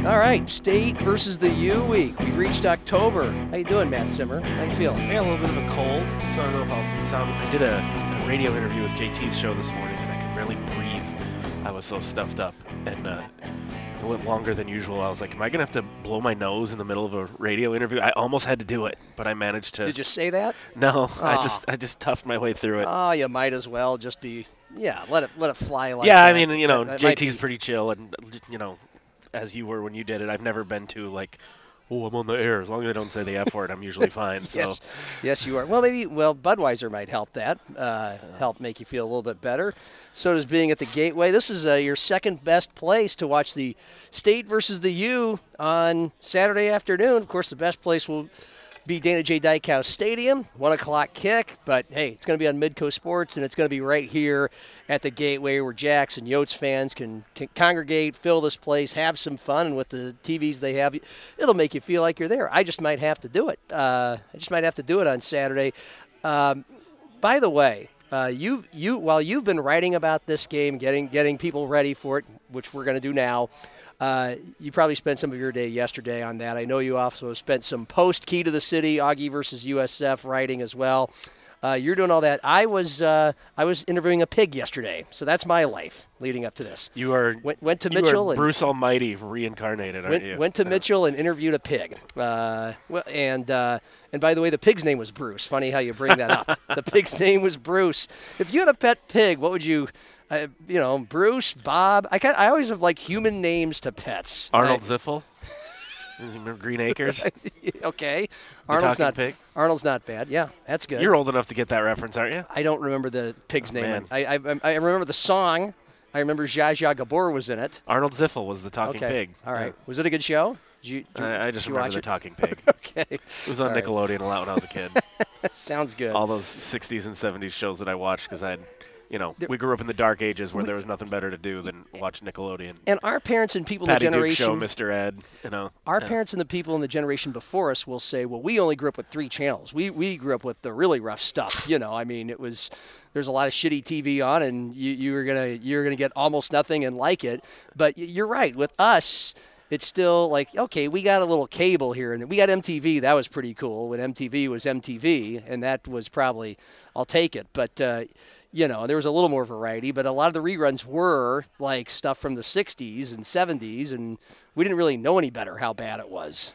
All right, state versus the U week. We've reached October. How you doing, Matt Zimmer? How you feeling? I got a little bit of a cold, so I don't know if I'll sound. I did a, a radio interview with JT's show this morning, and I could barely breathe. I was so stuffed up, and uh, it went longer than usual. I was like, "Am I gonna have to blow my nose in the middle of a radio interview?" I almost had to do it, but I managed to. Did you say that? No, I just I just toughed my way through it. Oh, you might as well just be. Yeah, let it let it fly like yeah, that. I mean, you know, That- that JT's pretty chill, and you know, as you were when you did it, I've never been to like, "Oh, I'm on the air." As long as I don't say the F word, I'm usually fine. So. Yes, yes, you are. Well, maybe well Budweiser might help that, uh, help make you feel a little bit better. So does being at the Gateway. This is uh, your second best place to watch the State versus the U on Saturday afternoon. Of course, the best place will be Dana J. Dykehouse Stadium, one o'clock kick. But hey, it's going to be on Midco Sports, and it's going to be right here at the Gateway, where Jacks and Yotes fans can, can congregate, fill this place, have some fun, and with the TVs they have, it'll make you feel like you're there. I just might have to do it. Uh, I just might have to do it on Saturday. Um, by the way, uh, you you while you've been writing about this game, getting getting people ready for it, which we're going to do now. Uh, you probably spent some of your day yesterday on that. I know you also spent some post key to the city, Augie versus USF writing as well. Uh, you're doing all that. I was uh, I was interviewing a pig yesterday, so that's my life leading up to this. You are Went, went to Mitchell and Bruce Almighty reincarnated, aren't you? went to Yeah. Mitchell and interviewed a pig. Uh, well, and uh, and by the way, the pig's name was Bruce. Funny how you bring that up. the pig's name was Bruce. If you had a pet pig, what would you? Uh, you know, Bruce, Bob. I kind I always have like human names to pets. Arnold I- Ziffel. Remember Green Acres? okay. The Arnold's talking not. pig? Arnold's not bad. Yeah, that's good. You're old enough to get that reference, aren't you? I don't remember the pig's name. man. I, I I remember the song. I remember Zsa Zsa Gabor was in it. Arnold Ziffel was the talking okay. pig. All right. Was it a good show? Did you, did you- I, I did just you remember watch the it? talking pig. Okay. It was on All right. Nickelodeon a lot when I was a kid. Sounds good. All those 60s and 70s shows that I watched because I had, you know, we grew up in the dark ages where there was nothing better to do than watch Nickelodeon. and our parents and people Patty in the Duke show, Mr. Ed, you know. Our yeah. parents and the people in the generation before us will say, "Well, we only grew up with three channels. We we grew up with the really rough stuff. You know, I mean, it was there's a lot of shitty TV on, and you you were gonna you're gonna get almost nothing and like it. But you're right. With us, it's still like okay, we got a little cable here, and we got MTV. That was pretty cool when MTV was MTV, and that was probably I'll take it. But uh, you know, there was a little more variety, but a lot of the reruns were like stuff from the 60s and 70s, and we didn't really know any better how bad it was.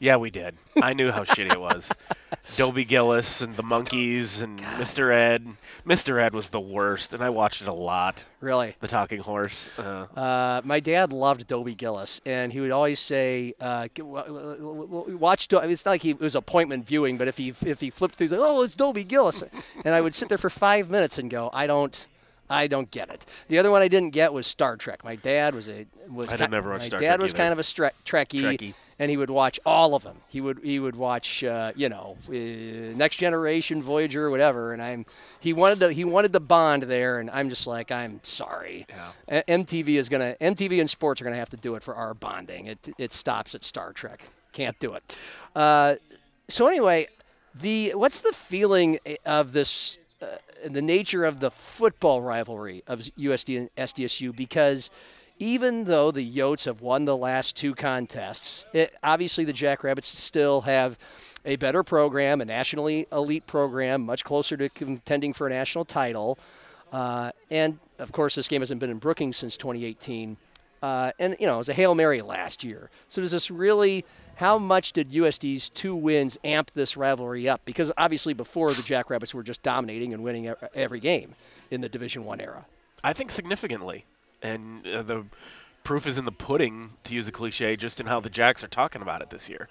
Yeah, we did. I knew how shitty it was. Dobie Gillis and the Monkees and Mr. Ed. Mr. Ed was the worst, and I watched it a lot. Really. The Talking Horse. Uh, Uh, my dad loved Dobie Gillis, and he would always say, uh, "Watch." Do- I mean, it's not like he, it was appointment viewing, but if he if he flipped through, he's like, "Oh, it's Dobie Gillis," and I would sit there for five minutes and go, "I don't." I don't get it. The other one I didn't get was Star Trek. My dad was a was I didn't ki- ever watch my Star dad Trek was either. kind of a stre- Trekkie, Trekkie. And he would watch all of them. He would he would watch uh, you know uh, Next Generation, Voyager, whatever. And I'm he wanted to he wanted the bond there, and I'm just like I'm sorry. A- MTV is gonna MTV and sports are gonna have to do it for our bonding. It it stops at Star Trek. Can't do it. Uh, so anyway, the what's the feeling of this? Uh, the nature of the football rivalry of USD and SDSU because even though the Yotes have won the last two contests, it, obviously the Jackrabbits still have a better program, a nationally elite program, much closer to contending for a national title. Uh, and of course, this game hasn't been in Brookings since 2018. Uh, and you know, it was a hail mary last year. So does this really? How much did USD's two wins amp this rivalry up? Because obviously, before the Jackrabbits were just dominating and winning every game in the Division One era. I think significantly. And uh, the proof is in the pudding, to use a cliche, just in how the Jacks are talking about it this year.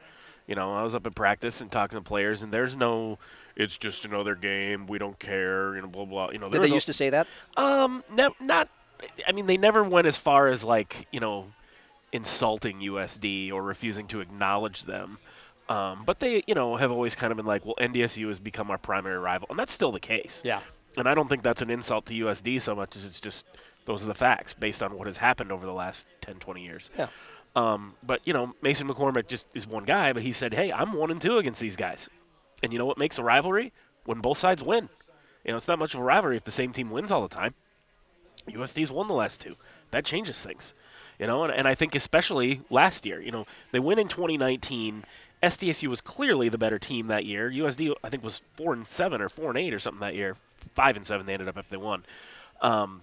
You know, I was up at practice and talking to players, and there's no, it's just another game. We don't care. You know, blah blah. You know, Did they was a- used to say that? Um, ne- not. I mean, they never went as far as like you know, insulting USD or refusing to acknowledge them. Um, but they, you know, have always kind of been like, well, NDSU has become our primary rival, and that's still the case. Yeah. And I don't think that's an insult to USD so much as it's just those are the facts based on what has happened over the last 10, 20 years. Yeah. Um, but you know, Mason McCormick just is one guy, but he said, "Hey, I'm one and two against these guys." And you know what makes a rivalry? When both sides win. You know, it's not much of a rivalry if the same team wins all the time. USD's won the last two. That changes things. You know, and, and I think especially last year, you know, they win in 2019. SDSU was clearly the better team that year. USD, I think, was four and seven or four and eight or something that year. Five and seven they ended up if they won. Um,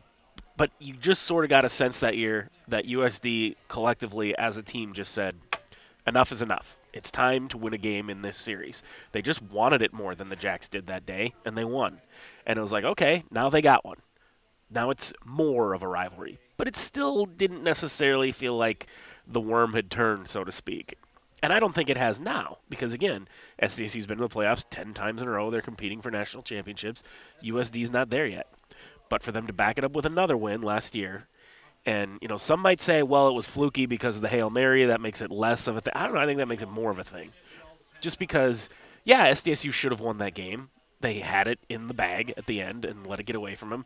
but you just sort of got a sense that year that USD collectively as a team just said, enough is enough. It's time to win a game in this series. They just wanted it more than the Jacks did that day, and they won. And it was like, okay, now they got one. Now it's more of a rivalry. But it still didn't necessarily feel like the worm had turned, so to speak. And I don't think it has now, because again, SDSU's been in the playoffs 10 times in a row. They're competing for national championships. USD's not there yet. But for them to back it up with another win last year, and you know, some might say, well, it was fluky because of the hail mary. That makes it less of a thing. I don't know. I think that makes it more of a thing, just because, yeah, SDSU should have won that game. They had it in the bag at the end and let it get away from them.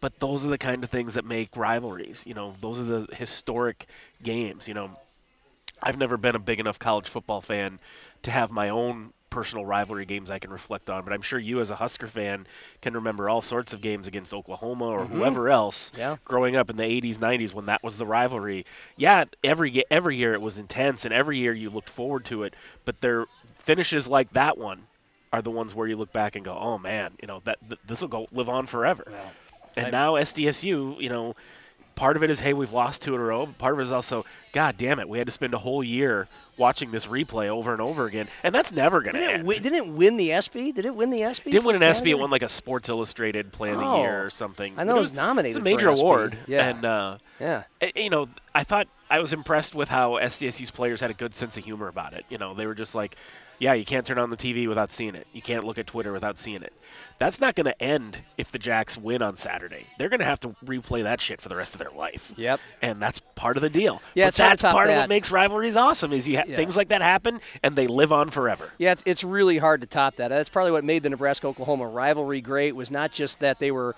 But those are the kind of things that make rivalries. You know, those are the historic games. You know, I've never been a big enough college football fan to have my own personal rivalry games I can reflect on, but I'm sure you as a Husker fan can remember all sorts of games against Oklahoma or mm-hmm. whoever else Yeah. growing up in the 80s, 90s when that was the rivalry. Yeah, every every year it was intense and every year you looked forward to it, but their finishes like that one are the ones where you look back and go, "Oh man, you know, that th- this will go live on forever." And I- now SDSU, you know, part of it is hey, we've lost two in a row. But part of it is also, God damn it, we had to spend a whole year watching this replay over and over again, and that's never going to Didn't it, end. didn't it win the ESPY? Did it win the ESPY? did win an ESPY. It won like a Sports Illustrated Play of the Oh. Year or something. I know But it was nominated It's a major award. Yeah. And uh, Yeah. you know, I thought I was impressed with how SDSU's players had a good sense of humor about it. You know, they were just like, "Yeah, you can't turn on the TV without seeing it. You can't look at Twitter without seeing it." That's not going to end if the Jacks win on Saturday. They're going to have to replay that shit for the rest of their life. Yep. And that's part of the deal. Yeah, but it's hard to that's part of what makes rivalries awesome. Is you ha- Yeah. things like that happen and they live on forever. Yeah, it's, it's really hard to top that. That's probably what made the Nebraska Oklahoma rivalry great. Was not just that they were,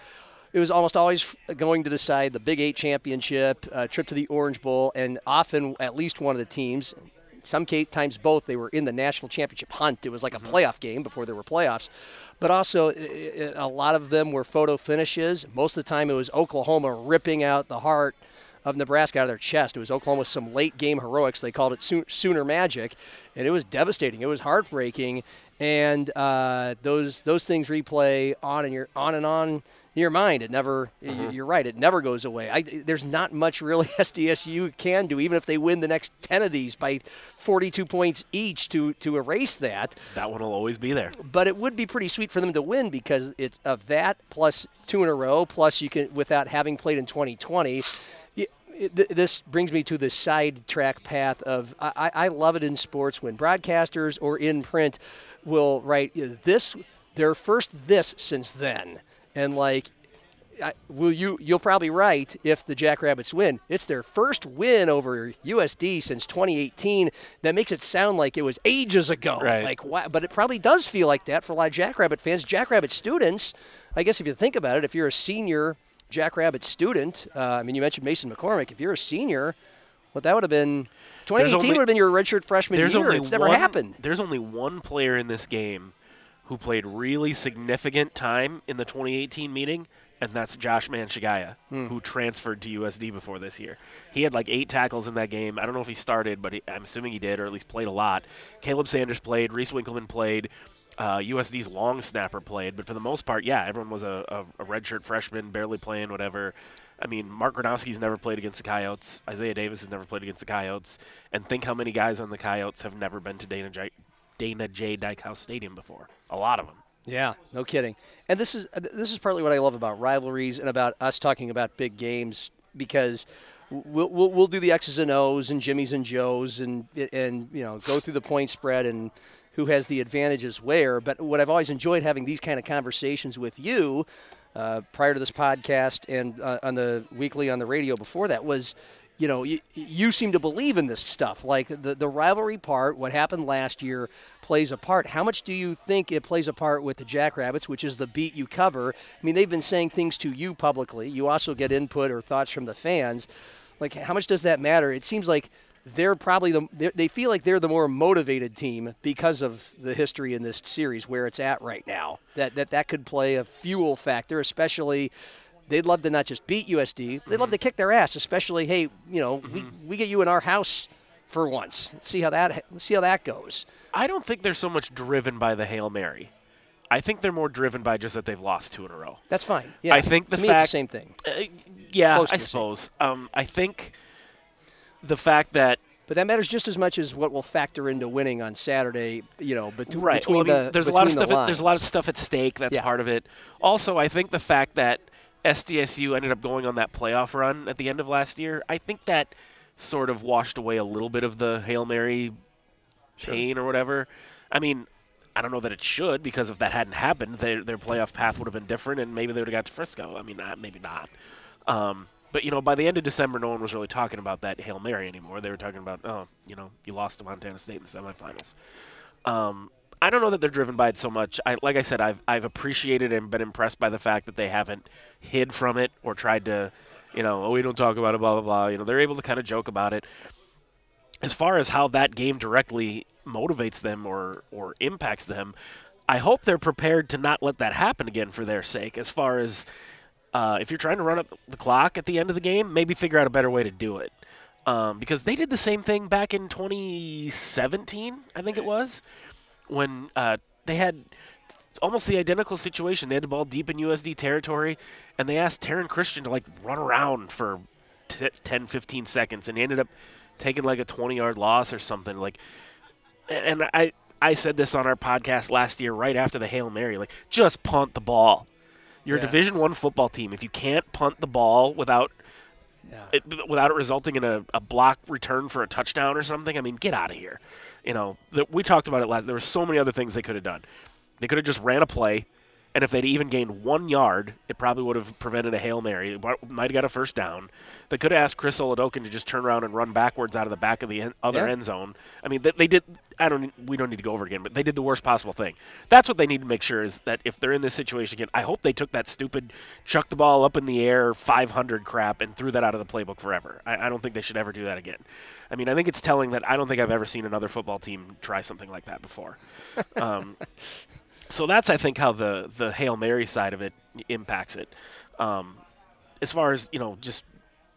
it was almost always going to decide the Big Eight championship, uh, trip to the Orange Bowl, and often at least one of the teams. Some times both they were in the national championship hunt. It was like a playoff game before there were playoffs, but also a lot of them were photo finishes. Most of the time it was Oklahoma ripping out the heart of Nebraska out of their chest. It was Oklahoma with some late game heroics. They called it Sooner Magic, and it was devastating. It was heartbreaking, and uh, those those things replay on and your on and on your mind. It never. y- mm-hmm. You're right. It never goes away. I, there's not much really SDSU can do, even if they win the next ten of these by 42 points each to to erase that That one will always be there. but it would be pretty sweet for them to win because it's of that plus two in a row plus you can without having played in 2020 y- it- th- this brings me to the sidetrack path of I, I love it in sports when broadcasters or in print will write this their first this since then and like I, will you you'll probably right if the Jackrabbits win. It's their first win over USD since 2018. That makes it sound like it was ages ago. Right. Like wow, but it probably does feel like that for a lot of Jackrabbit fans. Jackrabbit students, I guess if you think about it, if you're a senior Jackrabbit student, uh, I mean you mentioned Mason McCormick. If you're a senior, well that would have been 2018 only- would have been your redshirt freshman year. It's never one, happened. There's only one player in this game who played really significant time in the 2018 meeting, and that's Josh Manchigaya, Hmm. who transferred to USD before this year. He had like eight tackles in that game. I don't know if he started, but he, I'm assuming he did, or at least played a lot. Caleb Sanders played. Reese Winkleman played. Uh, USD's long snapper played, but for the most part, yeah, everyone was a, a, a redshirt freshman, barely playing, whatever. I mean, Mark Gronowski's never played against the Coyotes. Isaiah Davis has never played against the Coyotes. And think how many guys on the Coyotes have never been to Dana J. Dana J. Dykehouse Stadium before. A lot of them. Yeah, no kidding. And this is uh, this is partly what I love about rivalries and about us talking about big games because we'll we'll, we'll do the X's and O's and Jimmys and Joes and and you know go through the point spread and who has the advantages where. But what I've always enjoyed having these kind of conversations with you uh, prior to this podcast and uh, on the weekly on the radio before that was you know, you, you seem to believe in this stuff. Like the, the rivalry part, what happened last year plays a part. How much do you think it plays a part with the Jackrabbits, which is the beat you cover? I mean, they've been saying things to you publicly. You also get input or thoughts from the fans. Like, how much does that matter? It seems like they're probably the they feel like they're the more motivated team because of the history in this series where it's at right now. That that that could play a fuel factor, especially they'd love to not just beat USD, they'd love to kick their ass, especially hey, you know, we, we get you in our house for once. Let's see how that see how that goes. I don't think they're so much driven by the Hail Mary. I think they're more driven by just that they've lost two in a row. That's fine. Yeah, I think the to me fact it's the same thing. Uh, yeah, Close I suppose. Um, I think the fact that But that matters just as much as what will factor into winning on Saturday. You know, bet- right. between well, I mean, the there's a lot of stuff. At, there's a lot of stuff at stake. That's Yeah. part of it. Also, I think the fact that SDSU ended up going on that playoff run at the end of last year, I think that sort of washed away a little bit of the hail mary pain or whatever. I mean, I don't know that it should because if that hadn't happened, their their playoff path would have been different, and maybe they would have got to Frisco. I mean, not, maybe not. Um, but you know, by the end of December, no one was really talking about that hail mary anymore. They were talking about, oh, you know, you lost to Montana State in the semifinals. Um, I don't know that they're driven by it so much. I, like I said, I've I've appreciated and been impressed by the fact that they haven't hid from it or tried to, you know, oh, we don't talk about it, blah blah blah. You know, they're able to kind of joke about it. As far as how that game directly motivates them or or impacts them, I hope they're prepared to not let that happen again for their sake. As far as uh, if you're trying to run up the clock at the end of the game, maybe figure out a better way to do it. Um, because they did the same thing back in 2017, I think it was, when uh, they had almost the identical situation. They had the ball deep in USD territory, and they asked Taryn Christion to like run around for t- 10, 15 seconds, and he ended up taking like a 20 yard loss or something. Like, and I I said this on our podcast last year, right after the hail mary, like just punt the ball. You're Yeah. a Division One football team. If you can't punt the ball without Yeah. it, without it resulting in a, a block return for a touchdown or something, I mean, get out of here. You know, the, we talked about it last. There were so many other things they could have done. They could have just ran a play, and if they'd even gained one yard, it probably would have prevented a hail mary. Might have got a first down. They could have asked Chris Oladokun to just turn around and run backwards out of the back of the en- other Yeah. end zone. I mean, they, they did. I don't. We don't need to go over it again, but they did the worst possible thing. That's what they need to make sure is that if they're in this situation again, I hope they took that stupid chuck the ball up in the air 500 crap and threw that out of the playbook forever. I, I don't think they should ever do that again. I mean, I think it's telling that I don't think I've ever seen another football team try something like that before. Um, so that's I think how the the hail mary side of it impacts it. Um, as far as you know, just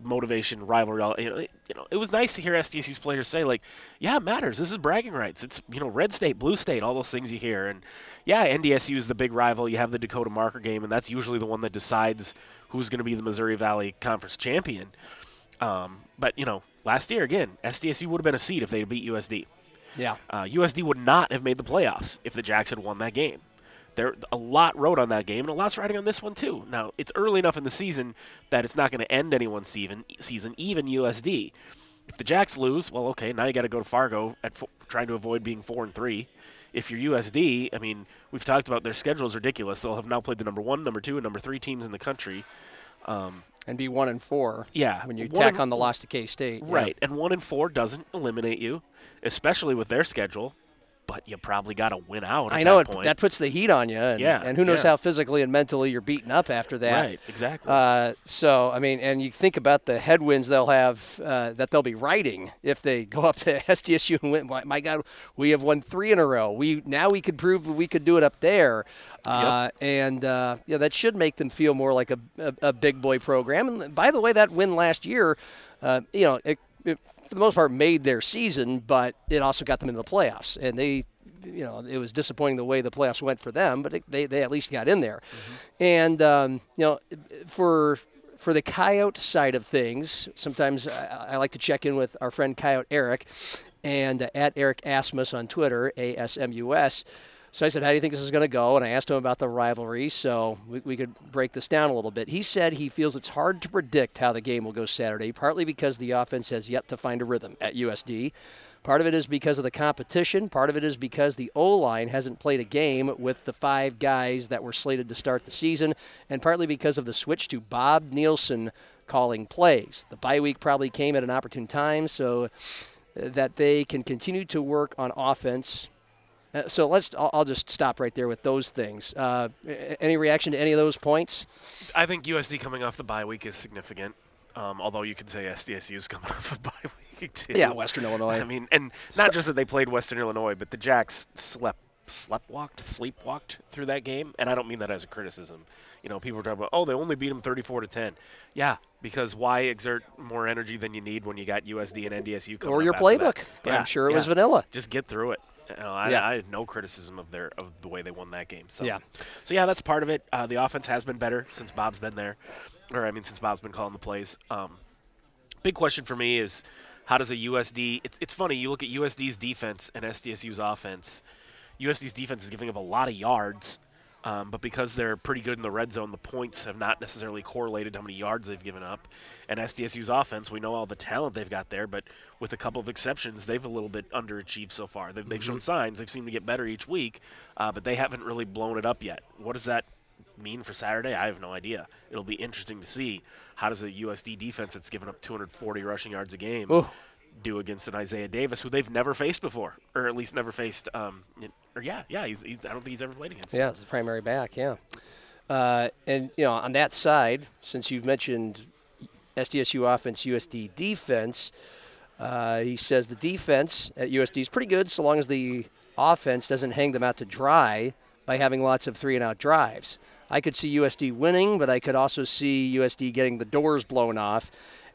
motivation, rivalry. all- You know, it, you know, it was nice to hear SDSU's players say like, "Yeah, it matters. This is bragging rights. It's you know, red state, blue state, all those things you hear." And yeah, NDSU is the big rival. You have the Dakota Marker game, and that's usually the one that decides who's going to be the Missouri Valley Conference champion. Um, but you know, last year again, SDSU would have been a seed if they beat USD. Yeah. Uh, USD would not have made the playoffs if the Jacks had won that game. There, a lot rode on that game, and a lot's riding on this one too. Now, it's early enough in the season that it's not going to end anyone's season. Season, even USD. If the Jacks lose, well, okay, now you got to go to Fargo at fo- trying to avoid being four and three. If you're USD, I mean, we've talked about their schedule is ridiculous. They'll have now played the number one, number two, and number three teams in the country. Um, And be one and four. Yeah, When you one tack and- on the loss to K State. yeah. Right, and one and four doesn't eliminate you, especially with their schedule. But you probably got to win out. At I know that it, that puts the heat on you. And, Yeah, And who knows yeah. how physically and mentally you're beaten up after that. Right, exactly. Uh, so I mean, and you think about the headwinds they'll have uh, that they'll be riding if they go up to SDSU and win. My, my God, we have won three in a row. We now we could prove we could do it up there, uh, and uh, yeah, that should make them feel more like a, a, a big boy program. And by the way, that win last year, uh, you know, it, it, for the most part made their season, but it also got them into the playoffs, and they. You know, it was disappointing the way the playoffs went for them, but they, they at least got in there. And um, you know, for for the coyote side of things, sometimes I, I like to check in with our friend Coyote Eric, and uh, at Eric Asmus on Twitter, A S M U S. So I said, "How do you think this is going to go?" And I asked him about the rivalry, so we, we could break this down a little bit. He said he feels it's hard to predict how the game will go Saturday, partly because the offense has yet to find a rhythm at USD. Part of it is because of the competition. Part of it is because the O line hasn't played a game with the five guys that were slated to start the season, and partly because of the switch to Bob Nielsen calling plays. The bye week probably came at an opportune time so that they can continue to work on offense. Uh, so let's. I'll, I'll just stop right there with those things. Uh, any reaction to any of those points? I think USD coming off the bye week is significant. Um, although you could say SDSU is coming off a bye week too. Yeah, Western Illinois. I mean, and not just that they played Western Illinois, but the Jacks slept, slept walked, sleepwalked through that game, and I don't mean that as a criticism. You know, people are talking about, oh, they only beat them 34 to 10. Yeah, because why exert more energy than you need when you got USD and NDSU coming Or your playbook. Yeah, I'm sure it yeah. was vanilla. Just get through it. You know, I, Yeah. I had no criticism of their of the way they won that game. So Yeah. so yeah, that's part of it. Uh, the offense has been better since Bob's been there, or I mean, since Bob's been calling the plays. Um, big question for me is how does a USD? It's, it's funny. You look at USD's defense and SDSU's offense. USD's defense is giving up a lot of yards, um, but because they're pretty good in the red zone, the points have not necessarily correlated to how many yards they've given up. And SDSU's offense, we know all the talent they've got there, but with a couple of exceptions, they've a little bit underachieved so far. They've, they've shown signs. They've seemed to get better each week, uh, but they haven't really blown it up yet. What does that mean for Saturday? I have no idea. It'll be interesting to see how does a USD defense that's given up 240 rushing yards a game Ooh. Do against an Isaiah Davis who they've never faced before, or at least never faced. Um, or yeah, yeah, he's, he's I don't think he's ever played against. Yeah, it's the primary back. Yeah, uh, and you know on that side, since you've mentioned SDSU offense, USD defense, uh, he says the defense at USD is pretty good so long as the offense doesn't hang them out to dry by having lots of three and out drives. I could see USD winning, but I could also see USD getting the doors blown off.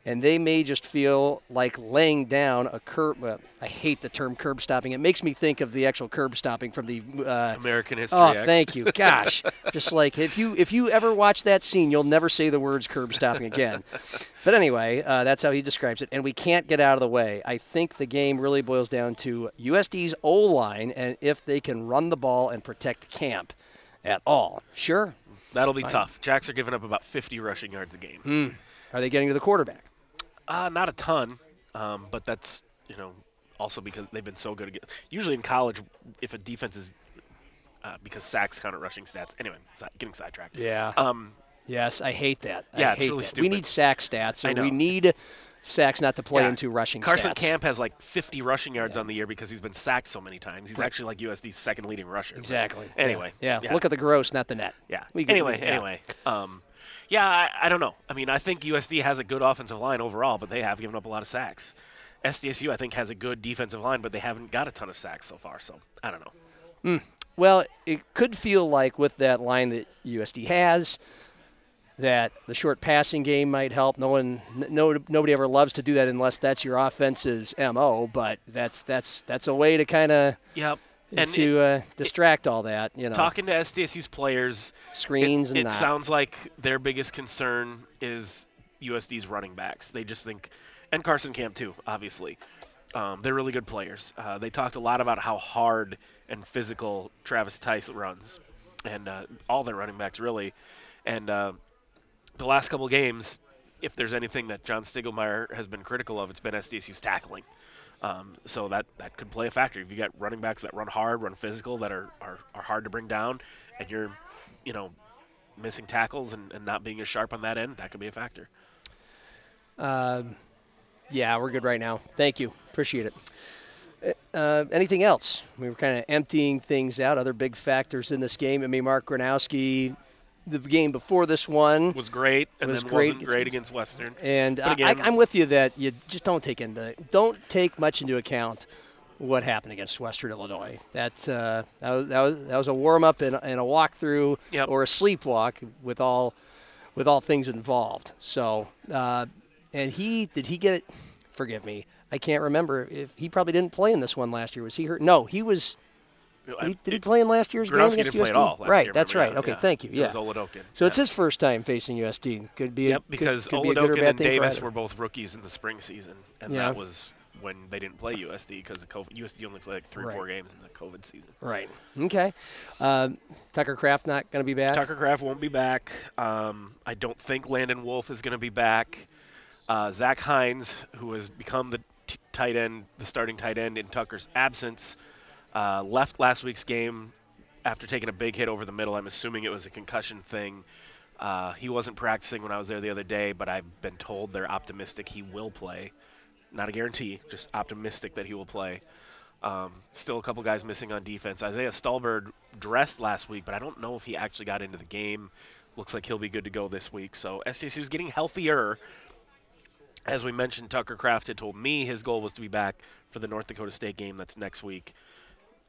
And they may just feel like laying down a curb. Well, I hate the term curb stopping. It makes me think of the actual curb stopping from the uh, American History Oh, X. thank you. Gosh, just like if you if you ever watch that scene, you'll never say the words curb stopping again. But anyway, uh, that's how he describes it, and we can't get out of the way. I think the game really boils down to USD's O line and if they can run the ball and protect camp at all. Sure. That'll be tough. Jacks are giving up about 50 rushing yards a game. Hmm. Are they getting to the quarterback? Uh, not a ton, um, but that's you know also because they've been so good. Again. Usually in college, if a defense is uh, because sacks count at rushing stats. Anyway, si- getting sidetracked. Yeah. Um, yes, I hate that. I Yeah, it's really that. We need sack stats, I or we need sacks not to play yeah. into rushing Carson stats. Camp has like 50 rushing yards on the year because he's been sacked so many times. He's actually like USD's second leading rusher. Exactly. Yeah. Anyway. Yeah. Look at the gross, not the net. Yeah. We anyway, yeah. anyway. Um, yeah, I, I don't know. I mean, I think USD has a good offensive line overall, but they have given up a lot of sacks. SDSU, I think, has a good defensive line, but they haven't got a ton of sacks so far. So I don't know. Hmm. Well, it could feel like with that line that USD has, that the short passing game might help. No one, no, nobody ever loves to do that unless that's your offense's mo. But that's that's that's a way to kind of Yep. And to uh, distract all that. You know, talking to SDSU's players, screens it, and it sounds like their biggest concern is USD's running backs. They just think, and Carson Camp too, obviously. Um, they're really good players. Uh, they talked a lot about how hard and physical Travis Theis runs, and uh, all their running backs really. And uh, the last couple games, if there's anything that John Stiegelmeier has been critical of, it's been SDSU's tackling. Um, so that that could play a factor. If you got running backs that run hard, run physical, that are, are, are hard to bring down, and you're, you know, missing tackles and, and not being as sharp on that end, that could be a factor. Um, yeah, we're good right now. Thank you. Appreciate it. Uh, anything else? We were kind of emptying things out. Other big factors in this game. I mean, Mark Gronowski, the game before this one, Was great, and Was then great. wasn't great against Western. and I, again- I, I'm with you that you just don't take into don't take much into account what happened against Western Illinois. That uh, that was that was, that was a warm up and, and a walkthrough Yep. or a sleepwalk with all with all things involved. So uh, and he did he get forgive me. I can't remember if he probably didn't play in this one last year. Was he hurt? No, he was. I- He, did he play in last year's game against didn't play USD? at all last right, year, that's right. Yeah, Okay, yeah. thank you. It Yeah. was Oladokun. So it's his first time facing USD. Could be. Yep, could- because could, be a good or bad and Davis were both rookies in the spring season, and Yeah. that was when they didn't play USD because of COVID. USD only played like three, or four games in the COVID season. Right. Okay. Um, Tucker Kraft not going to be back. Tucker Kraft won't be back. Um, I don't think Landon Wolf is going to be back. Uh, Zach Heins, who has become the t- tight end, the starting tight end in Tucker's absence, uh, left last week's game after taking a big hit over the middle. I'm assuming it was a concussion thing. Uh, he wasn't practicing when I was there the other day, but I've been told they're optimistic he will play. Not a guarantee, just optimistic that he will play. Um, still a couple guys missing on defense. Isaiah Stalbird dressed last week, but I don't know if he actually got into the game. Looks like he'll be good to go this week. So SDSU is getting healthier. As we mentioned, Tucker Kraft had told me his goal was to be back for the North Dakota State game that's next week.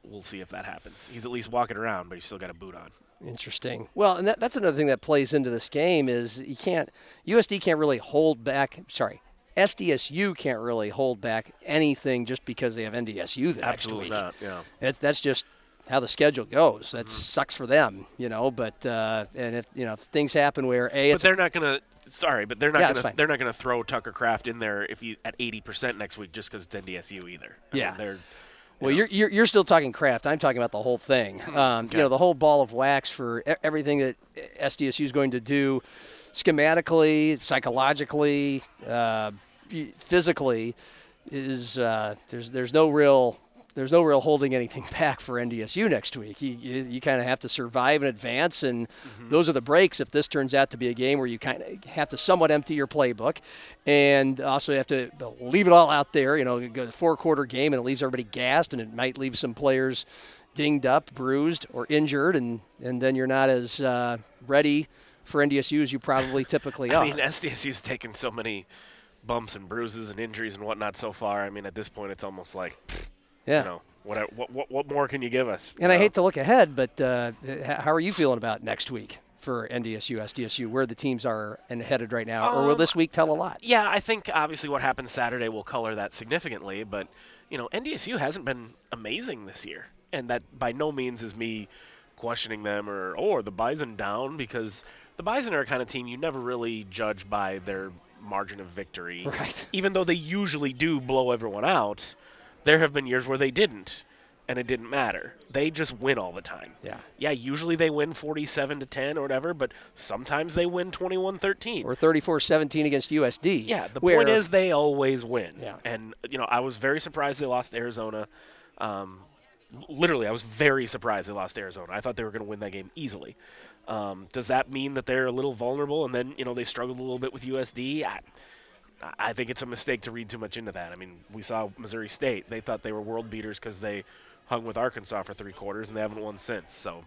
We'll see if that happens. He's at least walking around, but he's still got a boot on. Interesting. Well, and that, that's another thing that plays into this game is you can't USD can't really hold back. Sorry, SDSU can't really hold back anything just because they have NDSU the Absolutely next week. not. Yeah. It, that's just how the schedule goes. That Mm-hmm. sucks for them, you know. But uh, and if you know if things happen where a But they're not gonna. Sorry, but they're not Yeah, gonna. They're not gonna throw Tucker Kraft in there if you at 80% next week just because it's NDSU either. I mean, Yeah. they're. Well, you're, you're you're still talking Kraft. I'm talking about the whole thing. Um, You know, the whole ball of wax for everything that SDSU is going to do, schematically, psychologically, uh, physically, is uh, there's there's no real there's no real holding anything back for NDSU next week. You you, you kind of have to survive in advance, and those are the breaks. If this turns out to be a game where you kind of have to somewhat empty your playbook, and also you have to leave it all out there. You know, you go to four quarter game, and it leaves everybody gassed, and it might leave some players dinged up, bruised, or injured, and and then you're not as uh, ready for NDSU as you probably typically are. I mean, SDSU's taken so many bumps and bruises and injuries and whatnot so far. I mean, at this point, it's almost like, yeah. you know, what what what, what more can you give us? And I know? hate to look ahead, but uh, how are you feeling about next week for NDSU, SDSU, where the teams are and headed right now? or will Um, this week tell a lot? Yeah, I think obviously what happened Saturday will color that significantly, but you know, NDSU hasn't been amazing this year, and that by no means is me questioning them or or the Bison down because the Bison are a kind of team you never really judge by their margin of victory. Right. Even though they usually do blow everyone out, there have been years where they didn't, and it didn't matter. They just win all the time. Yeah. Yeah, usually they win 47 to 10 or whatever, but sometimes they win 21-13. Or 34-17 against USD. Yeah, the point is they always win. Yeah. And you know, I was very surprised they lost to Arizona. Um, literally, I was very surprised they lost to Arizona. I thought they were going to win that game easily. Um, does that mean that they're a little vulnerable and then you know they struggled a little bit with USD? I, I think it's a mistake to read too much into that. I mean, we saw Missouri State; they thought they were world beaters because they hung with Arkansas for three quarters and they haven't won since. So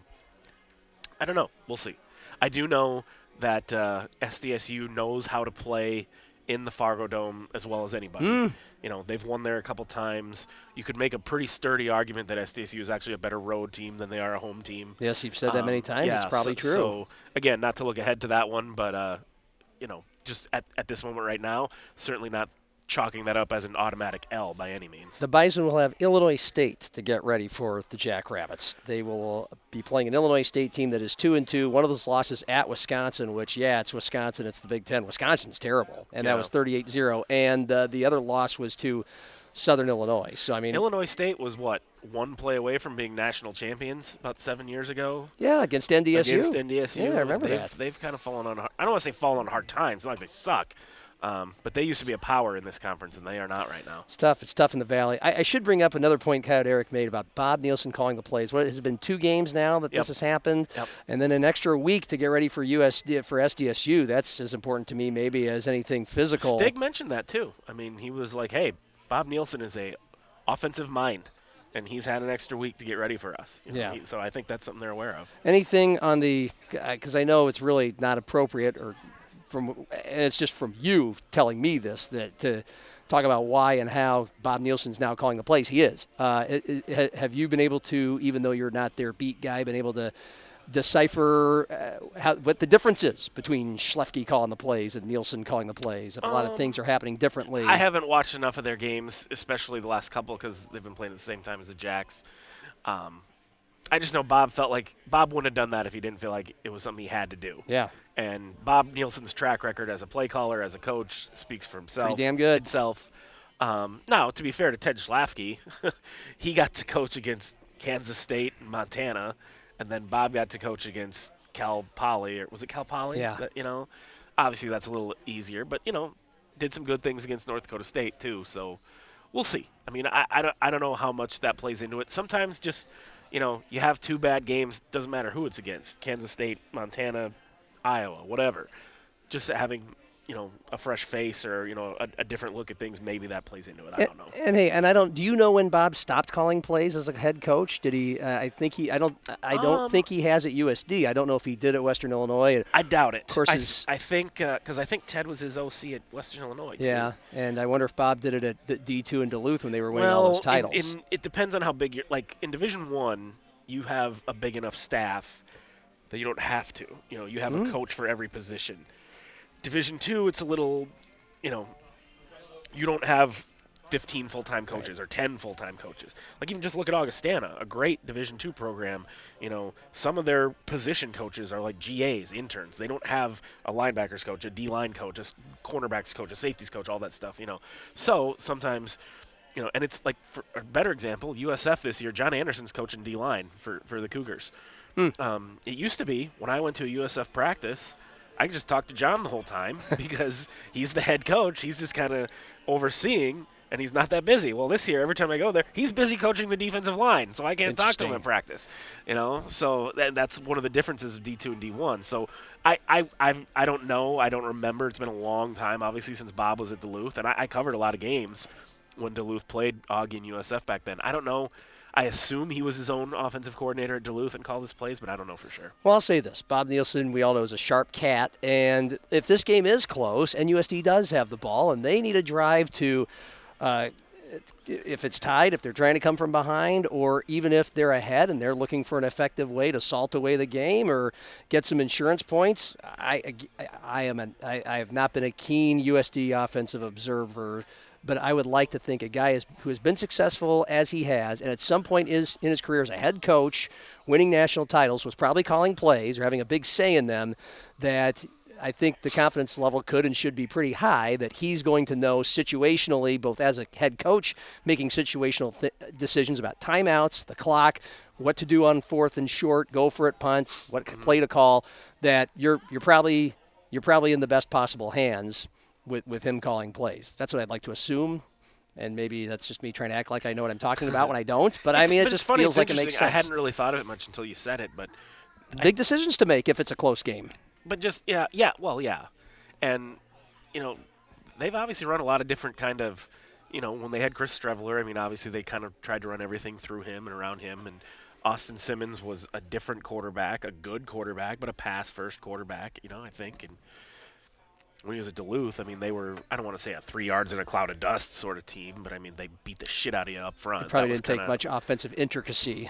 I don't know. We'll see. I do know that uh, SDSU knows how to play in the Fargo Dome as well as anybody. You know, they've won there a couple times. You could make a pretty sturdy argument that SDSU is actually a better road team than they are a home team. Yes, you've said that many Um, times. yeah, it's probably so, true. So again, not to look ahead to that one, but uh, you know, just at, at this moment right now, certainly not chalking that up as an automatic L by any means. The Bison will have Illinois State to get ready for the Jackrabbits. They will be playing an Illinois State team that is two and two. One of those losses at Wisconsin, which yeah, it's Wisconsin. It's the Big Ten. Wisconsin's terrible, and that was 38-0. And uh, the other loss was to Southern Illinois. So I mean, Illinois State was what one play away from being national champions about seven years ago yeah, against NDSU. against NDSU. Yeah, I remember they've, that. They've kind of fallen on. I don't want to say fallen on hard times. Not like they suck, um, but they used to be a power in this conference, and they are not right now. It's tough. It's tough in the Valley. I, I should bring up another point Coyote Eric made about Bob Nielsen calling the plays. What has it been two games now that Yep. this has happened, Yep. and then an extra week to get ready for USD for SDSU. That's as important to me maybe as anything physical. Stig mentioned that too. I mean, he was like, "Hey, Bob Nielsen is a offensive mind, and he's had an extra week to get ready for us." You know, Yeah. he- so I think that's something they're aware of. Anything on the because I know it's really not appropriate or from and it's just from you telling me this that to talk about why and how Bob Nielsen's now calling the plays. He is. Uh, it, it, have you been able to, even though you're not their beat guy, been able to decipher uh, how, what the difference is between Schlafke calling the plays and Nielsen calling the plays? If a lot of Um, things are happening differently. I haven't watched enough of their games, especially the last couple, because they've been playing at the same time as the Jacks. Um, I just know Bob felt like Bob wouldn't have done that if he didn't feel like it was something he had to do. Yeah. And Bob Nielsen's track record as a play caller, as a coach, speaks for himself. damn good. Itself. Um, now, to be fair to Ted Schlafke, he got to coach against Kansas State and Montana, and then Bob got to coach against Cal Poly, or was it Cal Poly? Yeah. That- you know, obviously that's a little easier, but you know, did some good things against North Dakota State too. So we'll see. I mean, I, I, don't, I don't know how much that plays into it. Sometimes just, you know, you have two bad games, doesn't matter who it's against Kansas State, Montana, Iowa, whatever. Just having you know a fresh face or you know a, a different look at things, maybe that plays into it. I don't know. And, and, hey, and I don't. Do you know when Bob stopped calling plays as a head coach? Did he? Uh, I think he. I don't. I don't Um, think he has at USD. I don't know if he did at Western Illinois. I doubt it. Of course, I, I think because I think Ted was his OC at Western Illinois. Too. Yeah, and I wonder if Bob did it at the D two in Duluth when they were winning well, all those in- titles. in- it depends on how big you're. Like in Division One, you have a big enough staff that you don't have to. You know, you have Mm-hmm. a coach for every position. Division Two, it's a little, you know, you don't have 15 full-time coaches or 10 full-time coaches. Like even just look at Augustana, a great Division Two program. You know, some of their position coaches are like GAs, interns. They don't have a linebackers coach, a D-line coach, a cornerbacks coach, a safeties coach, all that stuff. You know, so sometimes. You know, and it's like for a better example, USF this year. John Anderson's coaching D line for, for the Cougars. Um, it used to be when I went to a USF practice, I could just talk to John the whole time because he's the head coach. He's just kind of overseeing, and he's not that busy. Well, this year, every time I go there, he's busy coaching the defensive line, so I can't talk to him in practice. You know, so that, that's one of the differences of D two and D one. So I I I've, I don't know. I don't remember. It's been a long time, obviously, since Bob was at Duluth, and I, I covered a lot of games when Duluth played Augie and USF back then. I don't know. I assume he was his own offensive coordinator at Duluth and called his plays, but I don't know for sure. Well, I'll say this: Bob Nielsen, we all know, is a sharp cat, and if this game is close and USD does have the ball and they need a drive to, uh, if it's tied, if they're trying to come from behind, or even if they're ahead and they're looking for an effective way to salt away the game or get some insurance points, I, I, I am an, I, I have not been a keen USD offensive observer. But I would like to think a guy is, who has been successful as he has, and at some point is in his career as a head coach, winning national titles, was probably calling plays or having a big say in them, that I think the confidence level could and should be pretty high that he's going to know situationally, both as a head coach, making situational th- decisions about timeouts, the clock, what to do on fourth and short, go for it, punt, what mm-hmm. play to call. That you're you're probably you're probably in the best possible hands with with him calling plays. That's what I'd like to assume. And maybe that's just me trying to act like I know what I'm talking about when I don't. But I mean, it just funny, feels it's like it makes sense. I hadn't really thought of it much until you said it, but Big decisions to make if it's a close game. but just yeah, yeah, well, yeah, and you know, they've obviously run a lot of different kind of, you know, when they had Chris Streveler, I mean, obviously they kind of tried to run everything through him and around him, and Austin Simmons was a different quarterback, a good quarterback, but a pass first quarterback, you know, I think, and. When he was at Duluth, I mean, they were, I don't want to say a three yards in a cloud of dust sort of team, but I mean, they beat the shit out of you up front. Probably That didn't take kinda- much offensive intricacy.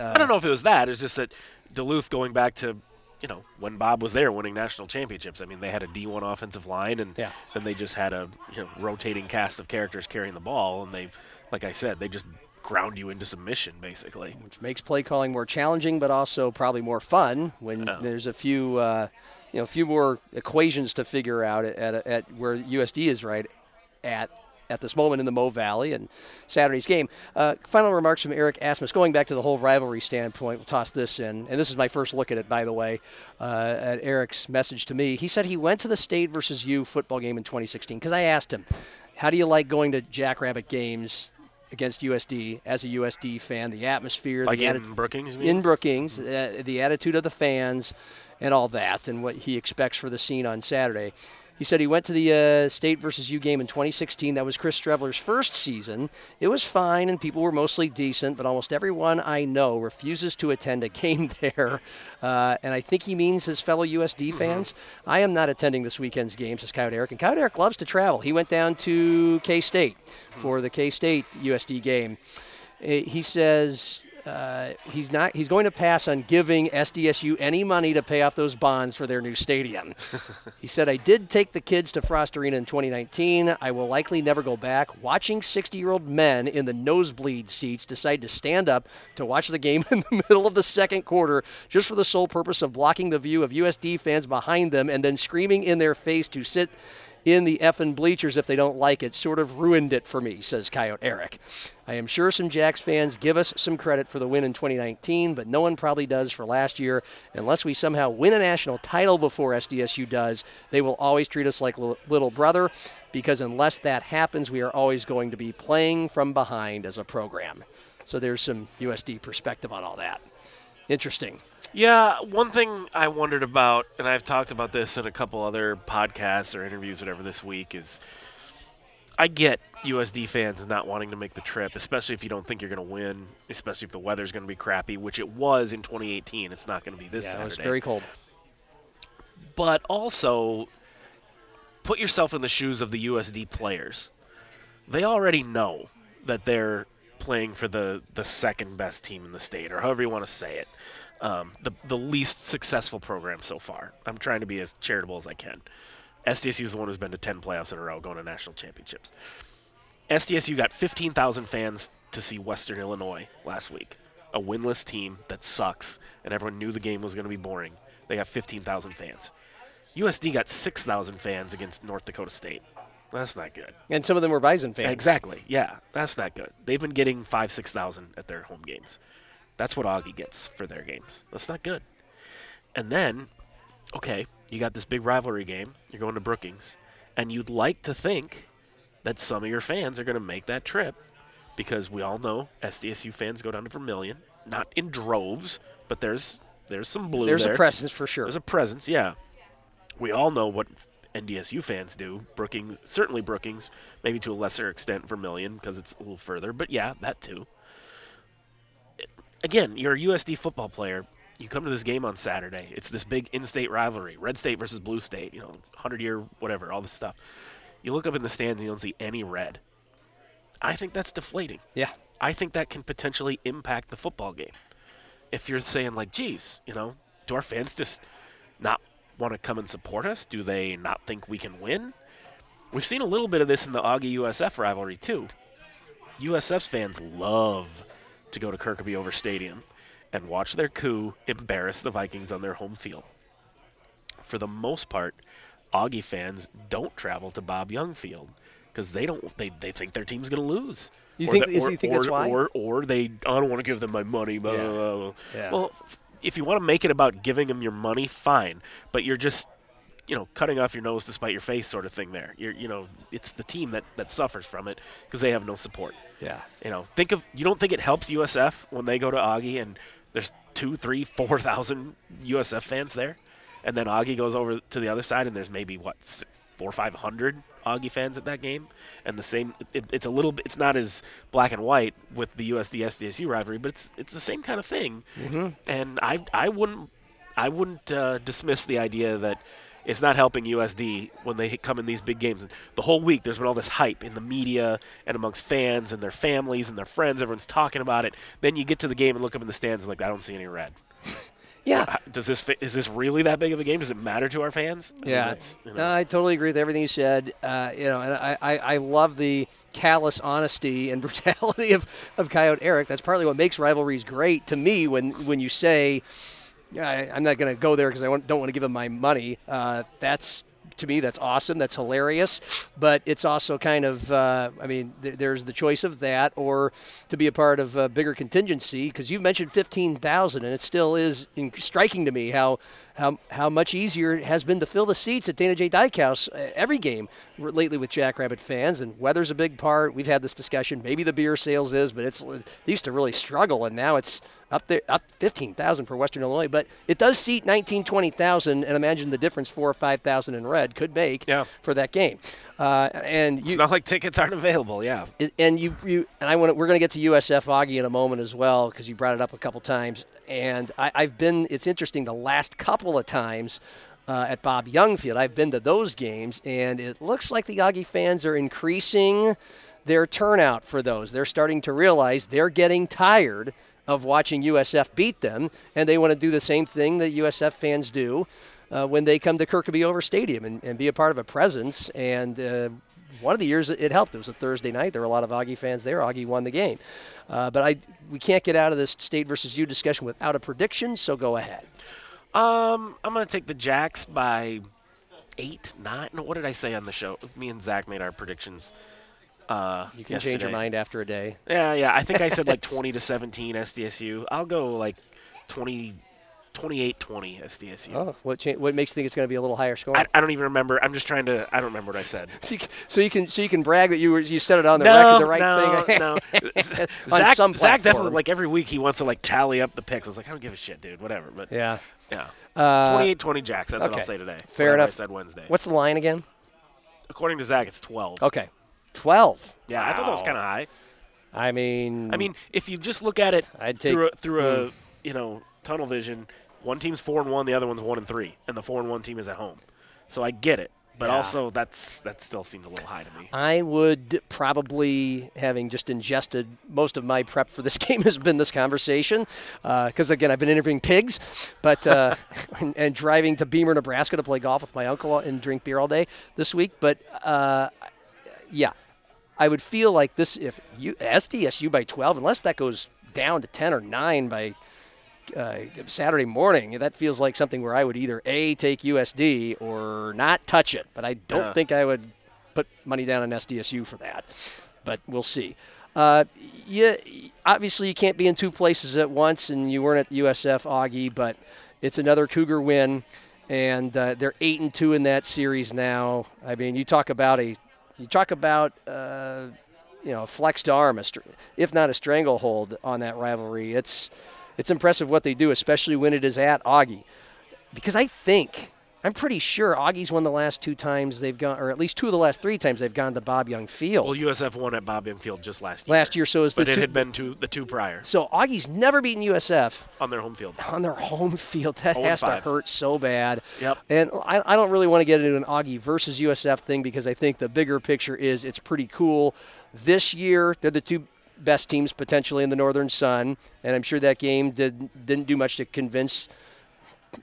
Uh, I don't know if it was that. It's just that Duluth going back to, you know, when Bob was there winning national championships. I mean, they had a D1 offensive line, and Yeah. then they just had a you know, rotating cast of characters carrying the ball, and they, like I said, they just ground you into submission basically. which makes play calling more challenging, but also probably more fun when there's a few, uh, you know, a few more equations to figure out at, at, at where USD is right at at this moment in the Mo Valley and Saturday's game. Uh, final remarks from Eric Asmus. Going back to the whole rivalry standpoint, we'll toss this in, and this is my first look at it, by the way. Uh, at Eric's message to me, he said he went to the State versus U football game in 2016 because I asked him, "How do you like going to Jackrabbit games?" Against USD as a USD fan, the atmosphere, Like the in atti- Brookings, you in Brookings, uh, the attitude of the fans, and all that, and what he expects for the scene on Saturday. He said he went to the uh, State versus U game in 2016. That was Chris Streveler's first season. It was fine, and people were mostly decent, but almost everyone I know refuses to attend a game there. Uh, and I think he means his fellow USD fans. I am not attending this weekend's games, says Coyote Eric. And Coyote Eric loves to travel. He went down to K State for the K State USD game. Uh, He says uh, he's not. He's going to pass on giving SDSU any money to pay off those bonds for their new stadium. he said, "I did take the kids to Frost Arena in 2019. I will likely never go back. Watching 60-year-old men in the nosebleed seats decide to stand up to watch the game in the middle of the second quarter, just for the sole purpose of blocking the view of USD fans behind them, and then screaming in their face to sit." In the effing bleachers if they don't like it sort of ruined it for me, says Coyote Eric. I am sure some Jacks fans give us some credit for the win in 2019, but no one probably does for last year. Unless we somehow win a national title before SDSU does, they will always treat us like li- little brother because unless that happens, we are always going to be playing from behind as a program. So there's some USD perspective on all that. Interesting. Yeah, one thing I wondered about, and I've talked about this in a couple other podcasts or interviews, whatever, this week, is I get USD fans not wanting to make the trip, especially if you don't think you're going to win, especially if the weather's going to be crappy, which it was in 2018. It's not going to be this Yeah, Saturday. it was very cold. but also put yourself in the shoes of the USD players. They already know that they're playing for the, the second best team in the state, or however you want to say it. Um, the, the least successful program so far. I'm trying to be as charitable as I can. SDSU is the one who's been to 10 playoffs in a row, going to national championships. SDSU got 15,000 fans to see Western Illinois last week. A winless team that sucks, and everyone knew the game was going to be boring. They got 15,000 fans. USD got 6,000 fans against North Dakota State. That's not good. And some of them were Bison fans. Exactly. Yeah, that's not good. They've been getting five, 6,000 at their home games. That's what Augie gets for their games. That's not good. And then, okay, you got this big rivalry game. You're going to Brookings, and you'd like to think that some of your fans are going to make that trip because we all know SDSU fans go down to Vermillion, not in droves, but there's there's some blue There's there. a presence for sure. There's a presence, yeah. We all know what NDSU fans do. Brookings, certainly Brookings, maybe to a lesser extent Vermillion because it's a little further, but yeah, that too. Again, you're a USD football player. You come to this game on Saturday. It's this big in-state rivalry, Red State versus Blue State. You know, hundred-year, whatever, all this stuff. You look up in the stands and you don't see any red. I think that's deflating. yeah. I think that can potentially impact the football game. If you're saying like, geez, you know, do our fans just not want to come and support us? Do they not think we can win? We've seen a little bit of this in the Augie USF rivalry too. USF's fans love to go to Kirkeby-Over Stadium and watch their coup embarrass the Vikings on their home field. For the most part, Augie fans don't travel to Bob Young Field because they don't they, they think their team's going to lose. You Or think- is- or, you think or, that's why? Or, or they I don't want to give them my money. Blah, Yeah. blah, blah, blah. Yeah. Well, if you want to make it about giving them your money, fine. But you're just you know cutting off your nose to spite your face sort of thing. There, you're you know it's the team that that suffers from it because they have no support. Yeah. You know, think of you don't think it helps USF when they go to Augie and there's two, three, four thousand USF fans there, and then Augie goes over to the other side and there's maybe what four or five hundred Augie fans at that game, and the same. It, it's a little. It's not as black and white with the USD SDSU rivalry, but it's it's the same kind of thing. Mm-hmm. And I I wouldn't I wouldn't uh, dismiss the idea that it's not helping USD when they come in these big games. The whole week, there's been all this hype in the media and amongst fans and their families and their friends. Everyone's talking about it. Then you get to the game and look up in the stands and like, I don't see any red. Yeah. Does this is this really that big of a game? Does it matter to our fans? I mean, Yeah, you know. no, I totally agree with everything you said. Uh, you know, and I, I, I love the callous honesty and brutality of, of Coyote Eric. That's partly what makes rivalries great to me. When when you say, I, I'm not going to go there because I don't want to give him my money. Uh, that's to me, that's awesome. That's hilarious. But it's also kind of, uh, I mean, th- there's the choice of that or to be a part of a bigger contingency because you've mentioned 15,000, and it still is in- striking to me how, how how much easier it has been to fill the seats at Dana J. Dykehouse uh, every game lately with Jackrabbit fans. And weather's a big part. We've had this discussion. Maybe the beer sales is, but it's they used to really struggle, and now it's up there, up 15,000 for Western Illinois. But it does seat 19, 20,000, and imagine the difference four or 5,000 in red could make Yeah. for that game. Uh, and you, it's not like tickets aren't available. Yeah. and you, you and I want we're going to get to USF Augie in a moment as well because you brought it up a couple times. And I, I've been. It's interesting. The last couple of times uh, at Bob Young Field, I've been to those games, and it looks like the Augie fans are increasing their turnout for those. They're starting to realize they're getting tired of watching USF beat them, and they want to do the same thing that USF fans do uh, when they come to Kirkeby-Over Stadium and, and be a part of a presence. And uh, one of the years it helped. It was a Thursday night. There were a lot of Augie fans there. Augie won the game. Uh, but I, we can't get out of this state versus you discussion without a prediction. So go ahead. Um, I'm gonna take the Jacks by eight, nine. What did I say on the show? Me and Zach made our predictions. Uh, You can change your mind after a day. Yeah, yeah. I think I said like 20 to 17 SDSU. I'll go like 28-20 SDSU. Oh, what cha- what makes you think it's going to be a little higher score? I, I don't even remember. I'm just trying to. I don't remember what I said. so, you, can- so you can so you can brag that you were you said it on the no, record the right no, thing. no. On Zach, some Zach definitely like every week he wants to like tally up the picks. I was like, I don't give a shit, dude. Whatever. But yeah. yeah, Uh, 28-20 Jacks. That's what. I'll say today. Fair enough. I said Wednesday. What's the line again? According to Zach, it's 12. Okay, twelve. Yeah, I thought that was kind of high. I mean, I mean, if you just look at it I'd take- through a, through a mm. you know tunnel vision, one team's four and one, the other one's one and three, and the four and one team is at home. So I get it, but Yeah. also that's that still seemed a little high to me. I would probably, having just ingested most of my prep for this game, has been this conversation. Because again, I've been interviewing pigs, but uh, and, and driving to Beemer, Nebraska, to play golf with my uncle and drink beer all day this week. But uh, yeah, I would feel like this if you SDSU by 12, unless that goes down to 10 or 9 by uh, Saturday morning, that feels like something where I would either a take USD or not touch it. But I don't Yeah. think I would put money down on SDSU for that. But we'll see. Uh, yeah, obviously you can't be in two places at once, and you weren't at USF Augie, but it's another Cougar win, and uh, they're eight and two in that series now. I mean, you talk about a, you talk about. Uh, you know, a flexed arm, a str- if not a stranglehold on that rivalry. It's it's impressive what they do, especially when it is at Augie. Because I think I'm pretty sure Augie's won the last two times they've gone, or at least two of the last three times they've gone to Bob Young Field Well, USF won at Bob Young Field just last year. last year. So is the but it two, had been two the two prior so Augie's never beaten USF on their home field. on their home field. That 0 and has to hurt so bad. Yep. And I, I don't really want to get into an Augie versus USF thing because I think the bigger picture is it's pretty cool. This year, they're the two best teams potentially in the Northern Sun, and I'm sure that game did, didn't do much to convince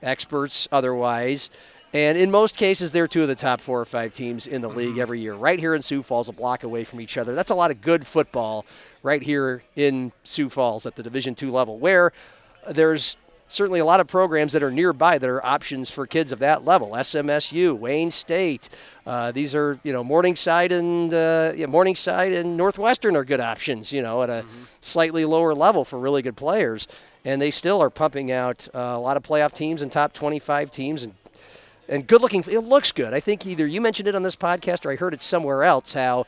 experts otherwise. And in most cases, they're two of the top four or five teams in the league every year. Right here in Sioux Falls, a block away from each other. That's a lot of good football right here in Sioux Falls at the Division two level, where there's certainly a lot of programs that are nearby that are options for kids of that level. SMSU, Wayne State. Uh, these are you know Morningside and uh, yeah, Morningside and Northwestern are good options. You know at a slightly lower level for really good players, and they still are pumping out uh, a lot of playoff teams and top 25 teams and and good looking. It looks good. I think either you mentioned it on this podcast or I heard it somewhere else. How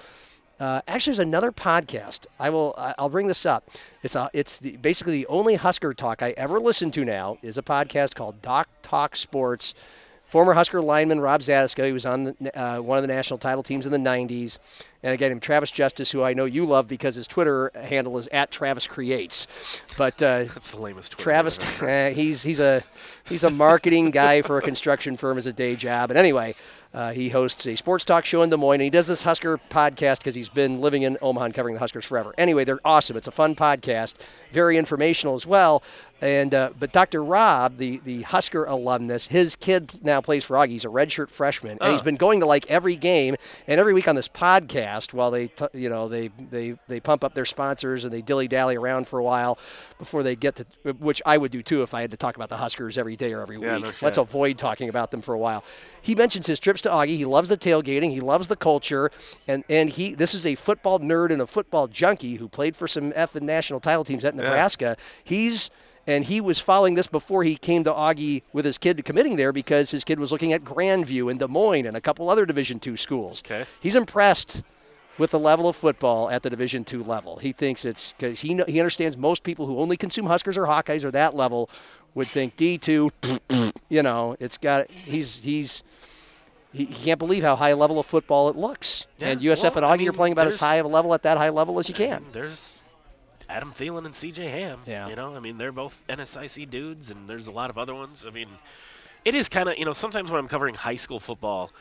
uh, actually, there's another podcast. I will. I'll bring this up. It's a, It's the, basically the only Husker talk I ever listen to now is a podcast called Doc Talk Sports. Former Husker lineman Rob Zatechka, he was on the, uh, one of the national title teams in the '90s, and again, him Travis Justice, who I know you love because his Twitter handle is at Travis Creates. But uh, That's the lamest. Twitter Travis, I've ever heard. uh, he's he's a he's a marketing guy for a construction firm as a day job. And anyway, uh, he hosts a sports talk show in Des Moines, and he does this Husker podcast because he's been living in Omaha and covering the Huskers forever. Anyway, they're awesome. It's a fun podcast, very informational as well. And uh, but Dr. Rob, the the Husker alumnus, his kid now plays for Augie. He's a redshirt freshman, and he's been going to like every game and every week on this podcast while they t- you know they they they pump up their sponsors and they dilly dally around for a while before they get to which I would do too if I had to talk about the Huskers every day or every Yeah, week. no. Let's avoid talking about them for a while. He mentions his trips to Augie. He loves the tailgating. He loves the culture, and and he this is a football nerd and a football junkie who played for some F and national title teams at Nebraska. He's and he was following this before he came to Augie with his kid committing there because his kid was looking at Grandview and Des Moines and a couple other Division two schools. Okay. He's impressed with the level of football at the Division two level. He thinks it's because he he understands most people who only consume Huskers or Hawkeyes or that level would think D two. You know, it's got he's he's. He, can't believe how high a level of football it looks. Yeah, And USF well, and I Augie are playing about as high of a level at that high level as you can. There's Adam Thielen and C.J. Ham. Yeah. You know, I mean, they're both NSIC dudes, and there's a lot of other ones. I mean, it is kind of you know sometimes when I'm covering high school football,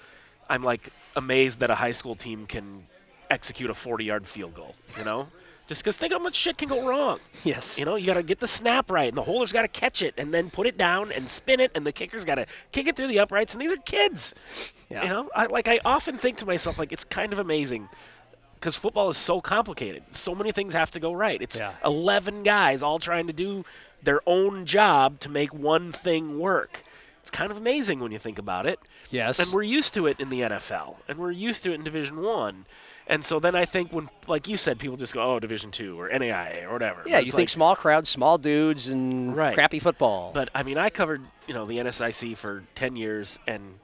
I'm like amazed that a high school team can execute a 40-yard field goal. You know. Just because think how much shit can go wrong. Yes. You know, you got to get the snap right, and the holder's got to catch it, and then put it down and spin it, and the kicker's got to kick it through the uprights. And these are kids. Yeah. You know, I, like I often think to myself, like it's kind of amazing because football is so complicated. So many things have to go right. It's Yeah. 11 guys all trying to do their own job to make one thing work. It's kind of amazing when you think about it. Yes. And we're used to it in the NFL, and we're used to it in Division One. And so then I think when, like you said, people just go, oh, Division two or NAIA or whatever. Yeah, you it's think like- small crowds, small dudes, and Right. crappy football. But I mean, I covered you know the NSIC for ten years, and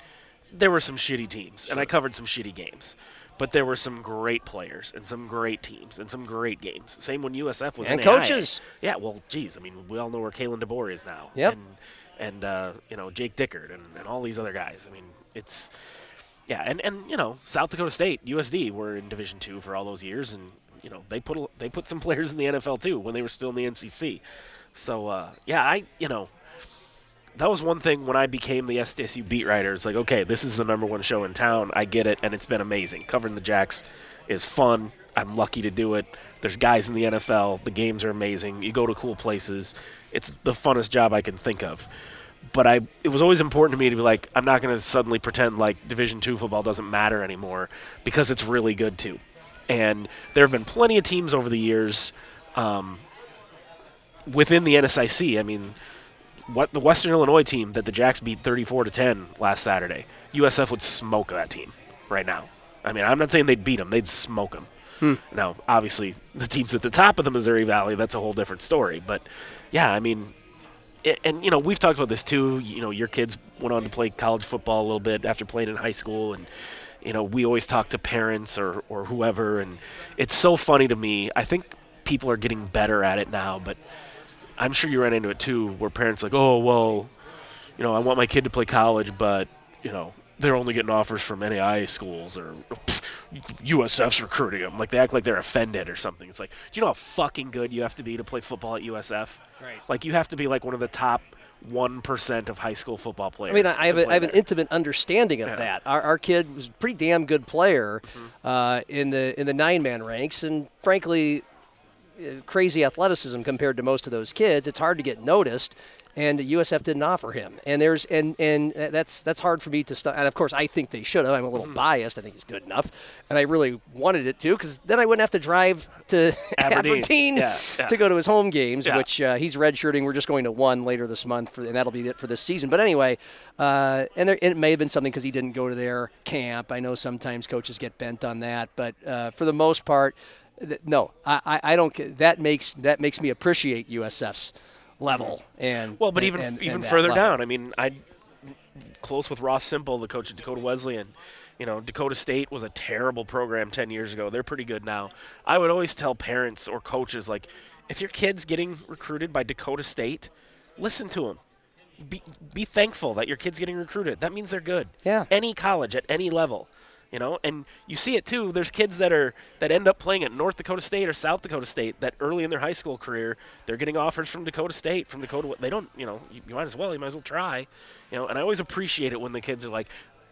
there were some shitty teams, and I covered some shitty games. But there were some great players and some great teams and some great games. Same when USF was And NAIA. coaches. Yeah, well, geez, I mean, we all know where Kalen DeBoer is now. Yep. And and uh, you know Jake Dickert and, and all these other guys. I mean, it's yeah, and, and you know South Dakota State USD were in Division two for all those years, and you know they put a, they put some players in the NFL too when they were still in the NCC. So uh, yeah, I you know that was one thing when I became the SDSU beat writer. It's like, okay, this is the number one show in town. I get it, and it's been amazing. Covering the Jacks is fun. I'm lucky to do it. There's guys in the NFL. The games are amazing. You go to cool places. It's the funnest job I can think of. But I, it was always important to me to be like, I'm not going to suddenly pretend like Division two football doesn't matter anymore because it's really good too. And there have been plenty of teams over the years um, within the NSIC. I mean, what the Western Illinois team that the Jacks beat 34 to 10 last Saturday, USF would smoke that team right now. I mean, I'm not saying they'd beat them; they'd smoke them. Hmm. Now, obviously, the teams at the top of the Missouri Valley, that's a whole different story. But yeah, I mean, it, and you know, we've talked about this too. You know, your kids went on to play college football a little bit after playing in high school, and you know, we always talk to parents or or whoever, and it's so funny to me. I think people are getting better at it now, but I'm sure you ran into it too, where parents like, oh well, you know, I want my kid to play college, but you know, they're only getting offers from NAIA schools or "Pff, USF's recruiting them. Like they act like they're offended or something. It's like, do you know how fucking good you have to be to play football at USF? Right. Like you have to be like one of the top one percent of high school football I players. mean, I I have, to a, play I have an intimate understanding of Yeah. that. Our, our kid was a pretty damn good player Mm-hmm. uh, in the in the nine man ranks, and frankly, crazy athleticism compared to most of those kids. It's hard to get noticed, and USF didn't offer him. And there's and and that's that's hard for me to stop. And of course, I think they should have. I'm a little Mm-hmm. biased. I think he's good enough, and I really wanted it to because then I wouldn't have to drive to Aberdeen. Aberdeen, Yeah, yeah. to go to his home games, Yeah. which uh, he's redshirting. We're just going to one later this month, for, and that'll be it for this season. But anyway, uh, and there, it may have been something because he didn't go to their camp. I know sometimes coaches get bent on that, but uh, for the most part, no, I, I, don't. That makes that makes me appreciate USF's level and Well, but and- even and- even and further level. down, I mean, I close with Ross Simple, the coach at Dakota Wesleyan. You know, Dakota State was a terrible program 10 years ago. They're pretty good now. I would always tell parents or coaches like if your kid's getting recruited by Dakota State, listen to them. Be be thankful that your kid's getting recruited. That means they're good. Yeah. Any college at any level. You know, and you see it too. There's kids that are that end up playing at North Dakota State or South Dakota State that early in their high school career they're getting offers from Dakota State, from Dakota. They don't, you know, you, you might as well, you might as well try. You know, and I always appreciate it when the kids are like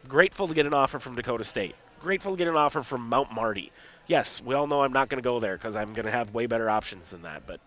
grateful to get an offer from Dakota State, grateful to get an offer from Mount Marty. Yes, we all know I'm not going to go there because I'm going to have way better options than that. But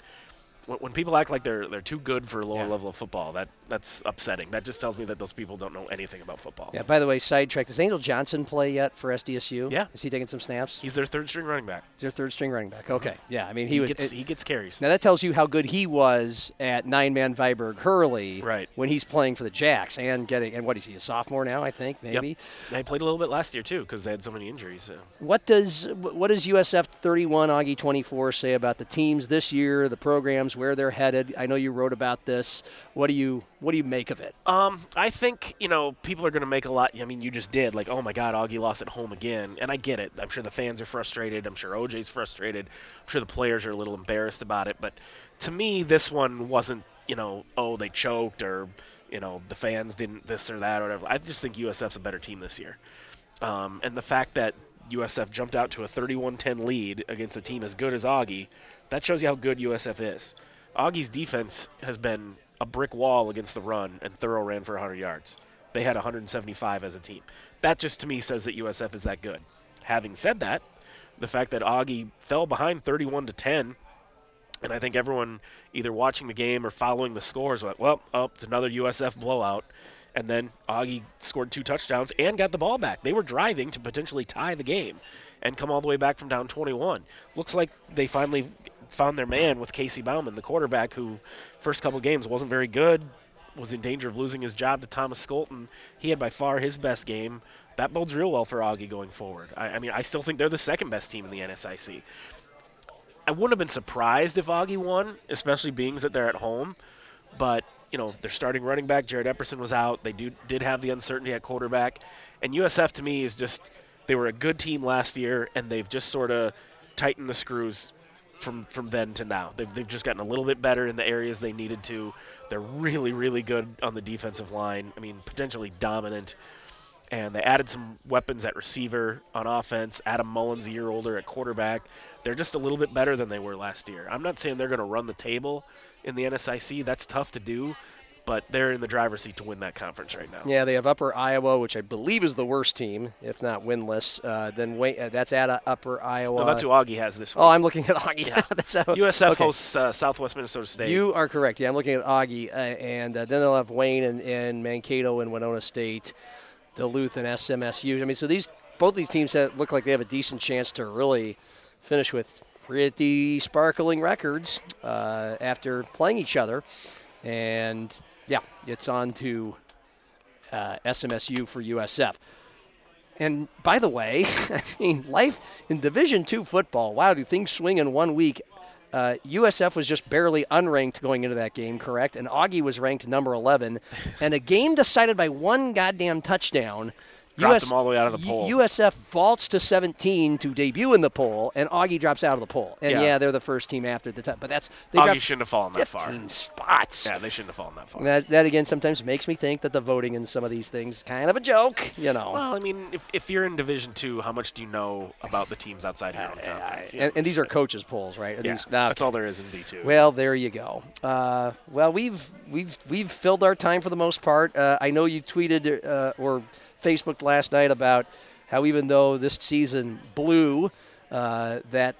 when, when people act like they're they're too good for a lower Yeah. level of football, that that's upsetting. That just tells me that those people don't know anything about football. Yeah. By the way, sidetrack. Does Angel Johnson play yet for SDSU? Yeah. Is he taking some snaps? He's their third string running back. He's their third string running back. Okay. Yeah. I mean, he, He, was. gets it- he gets carries. Now that tells you how good he was at nine-man Viborg Hurley Right. when he's playing for the Jacks and getting and what is he a sophomore now? I think maybe. Yep. They played a little bit last year too because they had so many injuries. So. What does what does USF 31 Augie 24 say about the teams this year, the programs, where they're headed? I know you wrote about this. What do you what do you make of it? Um, I think you know people are going to make a lot. I mean, you just did like, oh my God, Augie lost at home again, and I get it. I'm sure the fans are frustrated. I'm sure OJ's frustrated. I'm sure the players are a little embarrassed about it. But to me, this one wasn't you know, oh they choked or you know the fans didn't this or that or whatever. I just think USF's a better team this year, um, and the fact that USF jumped out to a 31-10 lead against a team as good as Augie, that shows you how good USF is. Augie's defense has been a brick wall against the run, and Thorough ran for 100 yards. They had 175 as a team. That just to me says that USF is that good. Having said that, the fact that Augie fell behind 31 to 10, and I think everyone either watching the game or following the scores went, well, oh, it's another USF blowout. And then Augie scored two touchdowns and got the ball back. They were driving to potentially tie the game and come all the way back from down 21. Looks like they finally found their man with Casey Bauman, the quarterback who first couple games wasn't very good, was in danger of losing his job to Thomas Skolton. He had by far his best game. That bodes real well for Augie going forward. I, I mean, I still think they're the second best team in the NSIC. I wouldn't have been surprised if Augie won, especially being that they're at home. But you know, their starting running back Jared Epperson was out. They do did have the uncertainty at quarterback, and USF to me is just they were a good team last year, and they've just sort of tightened the screws from from then to now. They've they've just gotten a little bit better in the areas they needed to. They're really really good on the defensive line. I mean, potentially dominant. And they added some weapons at receiver on offense. Adam Mullins, a year older at quarterback. They're just a little bit better than they were last year. I'm not saying they're going to run the table in the NSIC. That's tough to do, but they're in the driver's seat to win that conference right now. Yeah, they have Upper Iowa, which I believe is the worst team, if not winless. Uh, then wait, uh, that's at uh, Upper Iowa. No, that's who Augie has this week. Oh, I'm looking at Augie. that's how, USF okay. hosts uh, Southwest Minnesota State. You are correct. Yeah, I'm looking at Augie, uh, and uh, then they'll have Wayne and, and Mankato and Winona State, Duluth and SMSU. I mean, so these both these teams have, look like they have a decent chance to really finish with pretty sparkling records uh, after playing each other. And yeah, it's on to uh, SMSU for USF. And by the way, I mean, life in Division Two football. Wow, do things swing in one week? Uh, USF was just barely unranked going into that game, correct? And Augie was ranked number 11. and a game decided by one goddamn touchdown. Dropped them all the way out of the poll. USF vaults to 17 to debut in the poll, and Augie drops out of the poll. And yeah, Yeah. they're the first team after the top. But that's they Augie shouldn't have fallen that far. 15 spots. Yeah, they shouldn't have fallen that far. That, that again sometimes makes me think that the voting in some of these things is kind of a joke, you know. Well, I mean, if, if you're in Division Two, how much do you know about the teams outside your own conference? You and, and these are coaches' polls, right? Are yeah, these- nah, that's all there is in D two. Well, there you go. Uh, well, we've we've we've filled our time for the most part. Uh, I know you tweeted uh, or Facebooked last night about how even though this season blew, uh, that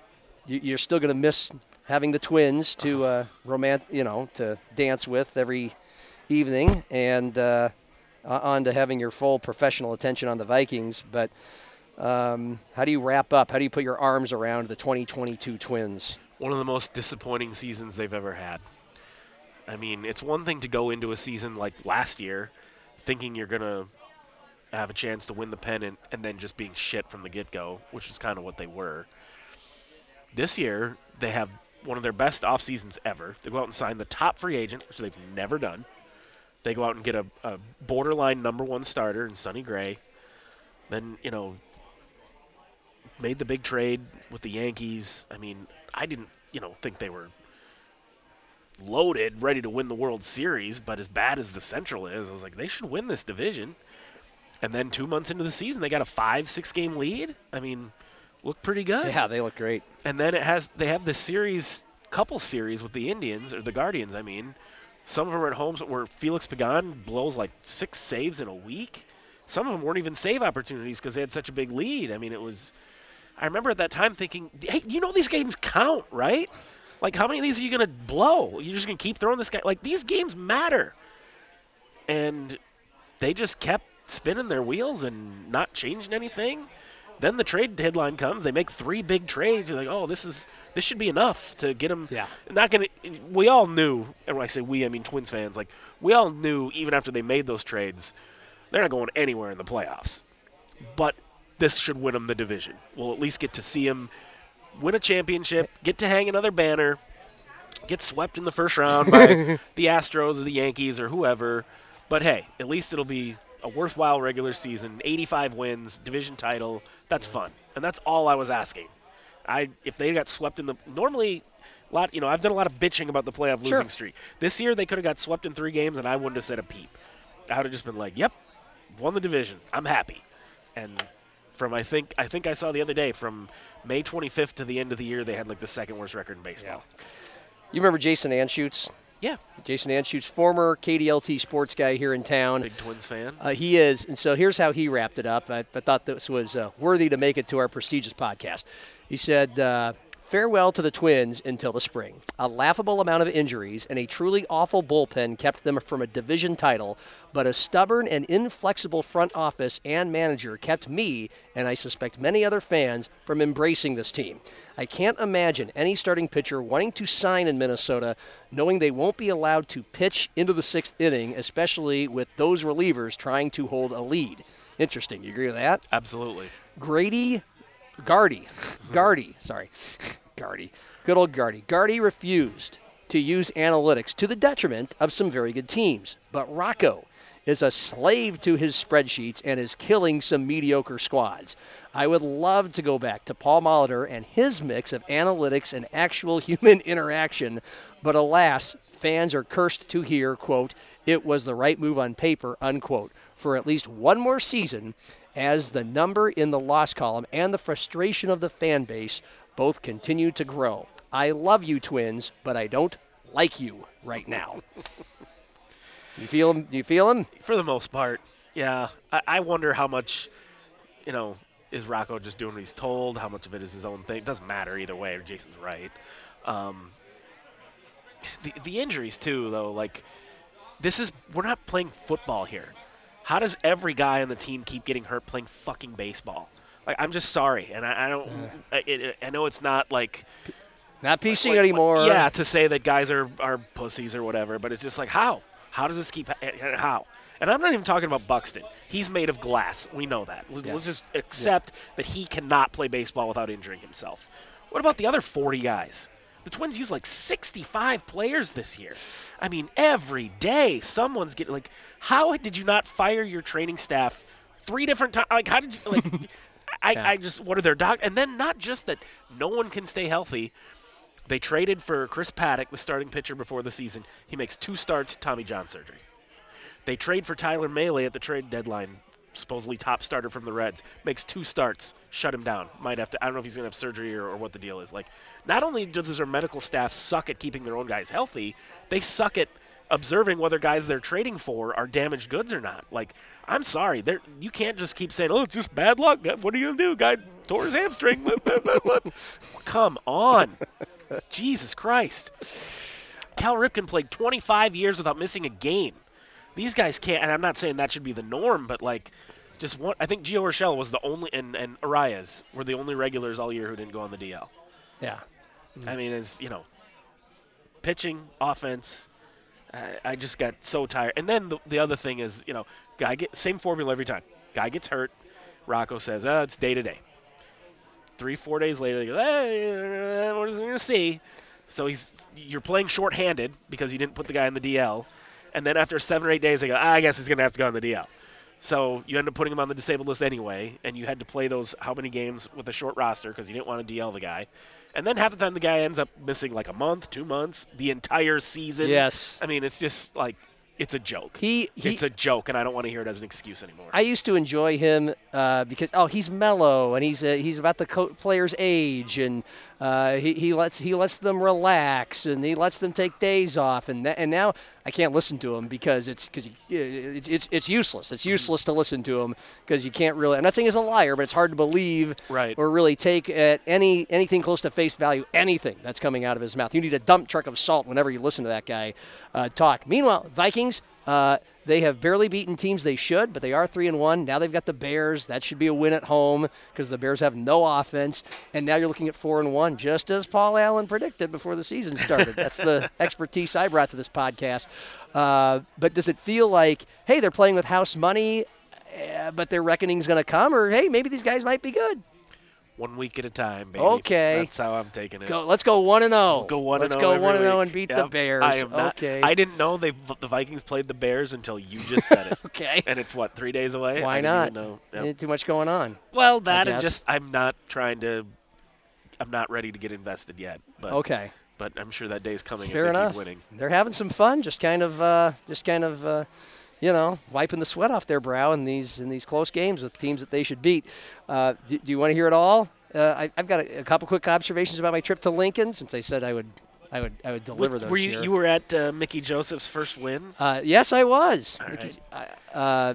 you- you're still going to miss having the twins to uh, romant, you know, to dance with every evening, and uh, uh, on to having your full professional attention on the Vikings. But um, how do you wrap up? How do you put your arms around the 2022 Twins? one of the most disappointing seasons they've ever had. I mean, it's one thing to go into a season like last year thinking you're going to have a chance to win the pennant and then just being shit from the get go, which is kind of what they were. This year, they have one of their best off seasons ever. They go out and sign the top free agent, which they've never done. They go out and get a, a borderline number one starter in Sonny Gray. Then, you know, made the big trade with the Yankees. I mean, I didn't, you know, think they were loaded, ready to win the World Series, but as bad as the Central is, I was like, they should win this division. And then two months into the season, they got a five, six game lead. I mean, looked pretty good. Yeah, they look great. And then it has they have this series, couple series with the Indians or the Guardians. I mean, some of them are at home where Felix Pagan blows like six saves in a week. Some of them weren't even save opportunities because they had such a big lead. I mean, it was. I remember at that time thinking, "Hey, you know these games count, right? Like, how many of these are you gonna blow? You're just gonna keep throwing this guy? Like, these games matter." And they just kept spinning their wheels and not changing anything. Then the trade deadline comes. They make three big trades. You're like, oh, this is this should be enough to get them. Yeah. Not gonna. We all knew, and when I say we, I mean Twins fans. Like we all knew, even after they made those trades, they're not going anywhere in the playoffs. But this should win them the division. We'll at least get to see them win a championship, get to hang another banner, get swept in the first round by the Astros or the Yankees or whoever. But hey, at least it'll be a worthwhile regular season, 85 wins, division title. That's fun, and that's all I was asking. I if they got swept in the normally. A lot, you know, I've done a lot of bitching about the playoff Sure. losing streak. This year, they could have got swept in three games, and I wouldn't have said a peep. I would have just been like, "Yep, won the division. I'm happy." And from I think I think I saw the other day from May 25th to the end of the year, they had like the second worst record in baseball. You remember Jason Anschutz? Yeah, Jason Anschutz, former KDLT sports guy here in town. big Twins fan. Uh, he is, and so here's how he wrapped it up. I, I thought this was uh, worthy to make it to our prestigious podcast. He said, uh, Farewell to the Twins until the spring. A laughable amount of injuries and a truly awful bullpen kept them from a division title, but a stubborn and inflexible front office and manager kept me, and I suspect many other fans, from embracing this team. I can't imagine any starting pitcher wanting to sign in Minnesota knowing they won't be allowed to pitch into the sixth inning, especially with those relievers trying to hold a lead. Interesting. You agree with that? Absolutely. Grady Gardy. Gardy, sorry. Gardy. Good old Gardy. Gardy refused to use analytics to the detriment of some very good teams. But Rocco is a slave to his spreadsheets and is killing some mediocre squads. I would love to go back to Paul Molitor and his mix of analytics and actual human interaction, but alas, fans are cursed to hear, quote, it was the right move on paper, unquote, for at least one more season as the number in the loss column and the frustration of the fan base both continue to grow. I love you, Twins, but I don't like you right now. you feel him? You feel him? For the most part, yeah. I, I wonder how much, you know, is Rocco just doing what he's told? How much of it is his own thing? It doesn't matter either way. Jason's right. Um, the the injuries too, though. Like this is we're not playing football here. How does every guy on the team keep getting hurt playing fucking baseball? Like I'm just sorry, and I, I don't. I, it, I know it's not like Not PC like- anymore. Yeah, to say that guys are, are pussies or whatever, but it's just like how? How does this keep how? And I'm not even talking about Buxton. He's made of glass. We know that. Let's, Yeah. let's just accept that he cannot play baseball without injuring himself. What about the other 40 guys? The Twins use like 65 players this year. I mean, every day someone's getting like. How did you not fire your training staff three different times? Like, how did you like? I, Yeah. I just what are their doc? And then not just that no one can stay healthy. They traded for Chris Paddack, the starting pitcher before the season. He makes two starts, Tommy John surgery. They trade for Tyler Mahle at the trade deadline, supposedly top starter from the Reds. Makes two starts, shut him down. Might have to. I don't know if he's gonna have surgery or, or what the deal is. Like, not only does their medical staff suck at keeping their own guys healthy, they suck at observing whether guys they're trading for are damaged goods or not. Like, I'm sorry, there you can't just keep saying, "Oh, it's just bad luck." What are you gonna do? Guy tore his hamstring. Come on, Jesus Christ. Cal Ripken played 25 years without missing a game. These guys can't, and I'm not saying that should be the norm, but like, just one. I think Gio Urshela was the only, and and Arraez were the only regulars all year who didn't go on the DL. Yeah. I mean, it's you know, pitching, offense. I, just got so tired. And then the, the other thing is, you know, guy get same formula every time. Guy gets hurt. Rocco says, "Oh, it's day to day." Three, four days later, they go, "Hey, we're just gonna see." So he's you're playing shorthanded because you didn't put the guy in the DL, and then after seven or eight days, they go, ah, "I guess he's gonna have to go on the DL." So you end up putting him on the disabled list anyway, and you had to play those how many games with a short roster because you didn't want to DL the guy. And then half the time the guy ends up missing like a month, two months, the entire season. Yes. I mean, it's just like it's a joke. He, he it's a joke, and I don't want to hear it as an excuse anymore. I used to enjoy him uh, because oh he's mellow and he's uh, he's about the co- player's age and uh, he, he lets he lets them relax and he lets them take days off and and now I can't listen to him because it's because it's, it's it's useless. It's useless to listen to him because you can't really. I'm not saying he's a liar, but it's hard to believe Right. or really take at any anything close to face value anything that's coming out of his mouth. You need a dump truck of salt whenever you listen to that guy uh, talk. Meanwhile, Vikings. Uh, they have barely beaten teams they should, but they are three and one. Now they've got the Bears. That should be a win at home because the Bears have no offense. And now you're looking at four and one, just as Paul Allen predicted before the season started. That's the expertise I brought to this podcast. Uh, but does it feel like, hey, they're playing with house money, eh, but their reckoning's going to come, or hey, maybe these guys might be good? One week at a time, baby. Okay. That's how I'm taking it. Go, let's go one and zero. Go one Let's and go one and zero and beat the Bears. I am not, okay. I didn't know they the Vikings played the Bears until you just said it. okay. and it's what three days away. Why I didn't not? know. Yep. Too much going on. Well, that and just I'm not trying to. I'm not ready to get invested yet. But Okay. But I'm sure that day is coming Fair if they enough. keep winning. They're having some fun, just kind of, uh, just kind of, uh, you know, wiping the sweat off their brow in these in these close games with teams that they should beat. Uh, do, do you want to hear it all? Uh, I, I've got a, a couple quick observations about my trip to Lincoln, since I said I would, I would, I would deliver those were you, here. you were at uh, Mickey Joseph's first win? Uh, yes, I was. All Mickey- right. I- uh,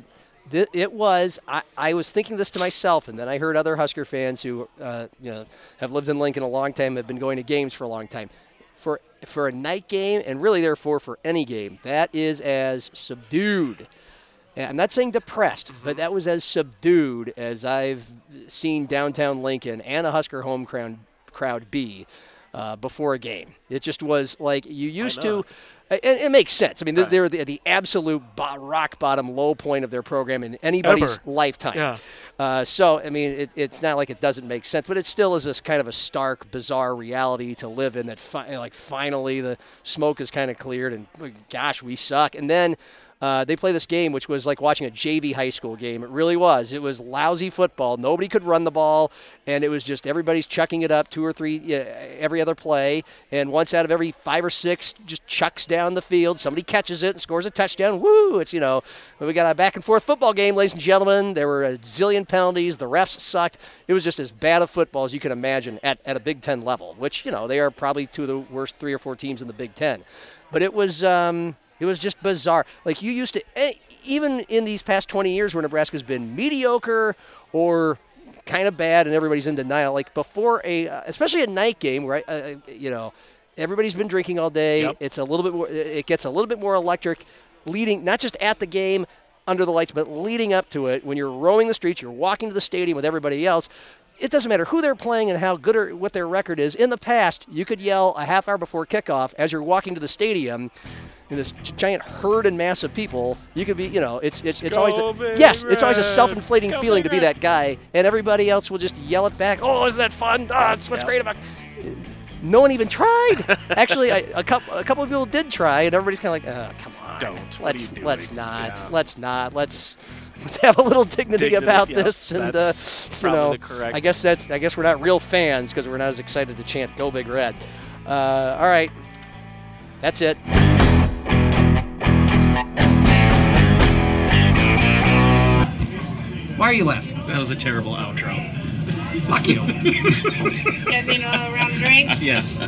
Th- It was. I, I was thinking this to myself, and then I heard other Husker fans who, uh, you know, have lived in Lincoln a long time, have been going to games for a long time. For for a night game, and really therefore for any game, that is as subdued. I'm not saying depressed, but that was as subdued as I've seen downtown Lincoln and a Husker home crowd crowd be uh, before a game. It just was like you used to. And it makes sense. I mean, they're- Right. they're the, the absolute bo- rock bottom low point of their program in anybody's Ever. lifetime. Yeah. Uh, so, I mean, it, it's not like it doesn't make sense, but it still is this kind of a stark, bizarre reality to live in. That fi- like finally the smoke is kind of cleared, and gosh, we suck. And then uh, they play this game, which was like watching a JV high school game. It really was. It was lousy football. Nobody could run the ball, and it was just everybody's chucking it up two or three yeah, every other play, and once out of every five or six just chucks down the field. Somebody catches it and scores a touchdown. Woo! It's you know we got a back and forth football game, ladies and gentlemen. There were a zillion penalties. The refs sucked. It was just as bad a football as you can imagine at, at a Big Ten level, which you know they are probably two of the worst three or four teams in the Big Ten. But it was um, it was just bizarre. Like you used to, eh, even in these past 20 years where Nebraska's been mediocre or kind of bad and everybody's in denial. Like before a, uh, especially a night game, right? Uh, uh, you know, everybody's been drinking all day. Yep. It's a little bit more. It gets a little bit more electric, leading not just at the game under the lights, but leading up to it. When you're roaming the streets, you're walking to the stadium with everybody else. It doesn't matter who they're playing and how good or what their record is. In the past, you could yell a half hour before kickoff as you're walking to the stadium. In this giant herd and mass of people, you could be, you know, it's it's it's always a, yes, it's always a self-inflating Go feeling to be Red! that guy, and everybody else will just yell it back. Oh, isn't that fun? Ah, oh, that's what's Yep. great about. No one even tried. Actually, I, a couple a couple of people did try, and everybody's kind of like, oh, come on, Don't. What are let's you doing?" let's not, Yeah. let's not, let's let's have a little dignity, Dignity, about yep, this, and uh, that's you know, the correct- I guess that's I guess we're not real fans because we're not as excited to chant "Go Big Red." Uh, all right, that's it. Why are you laughing? That was a terrible outro. Casino around drinks. Yes.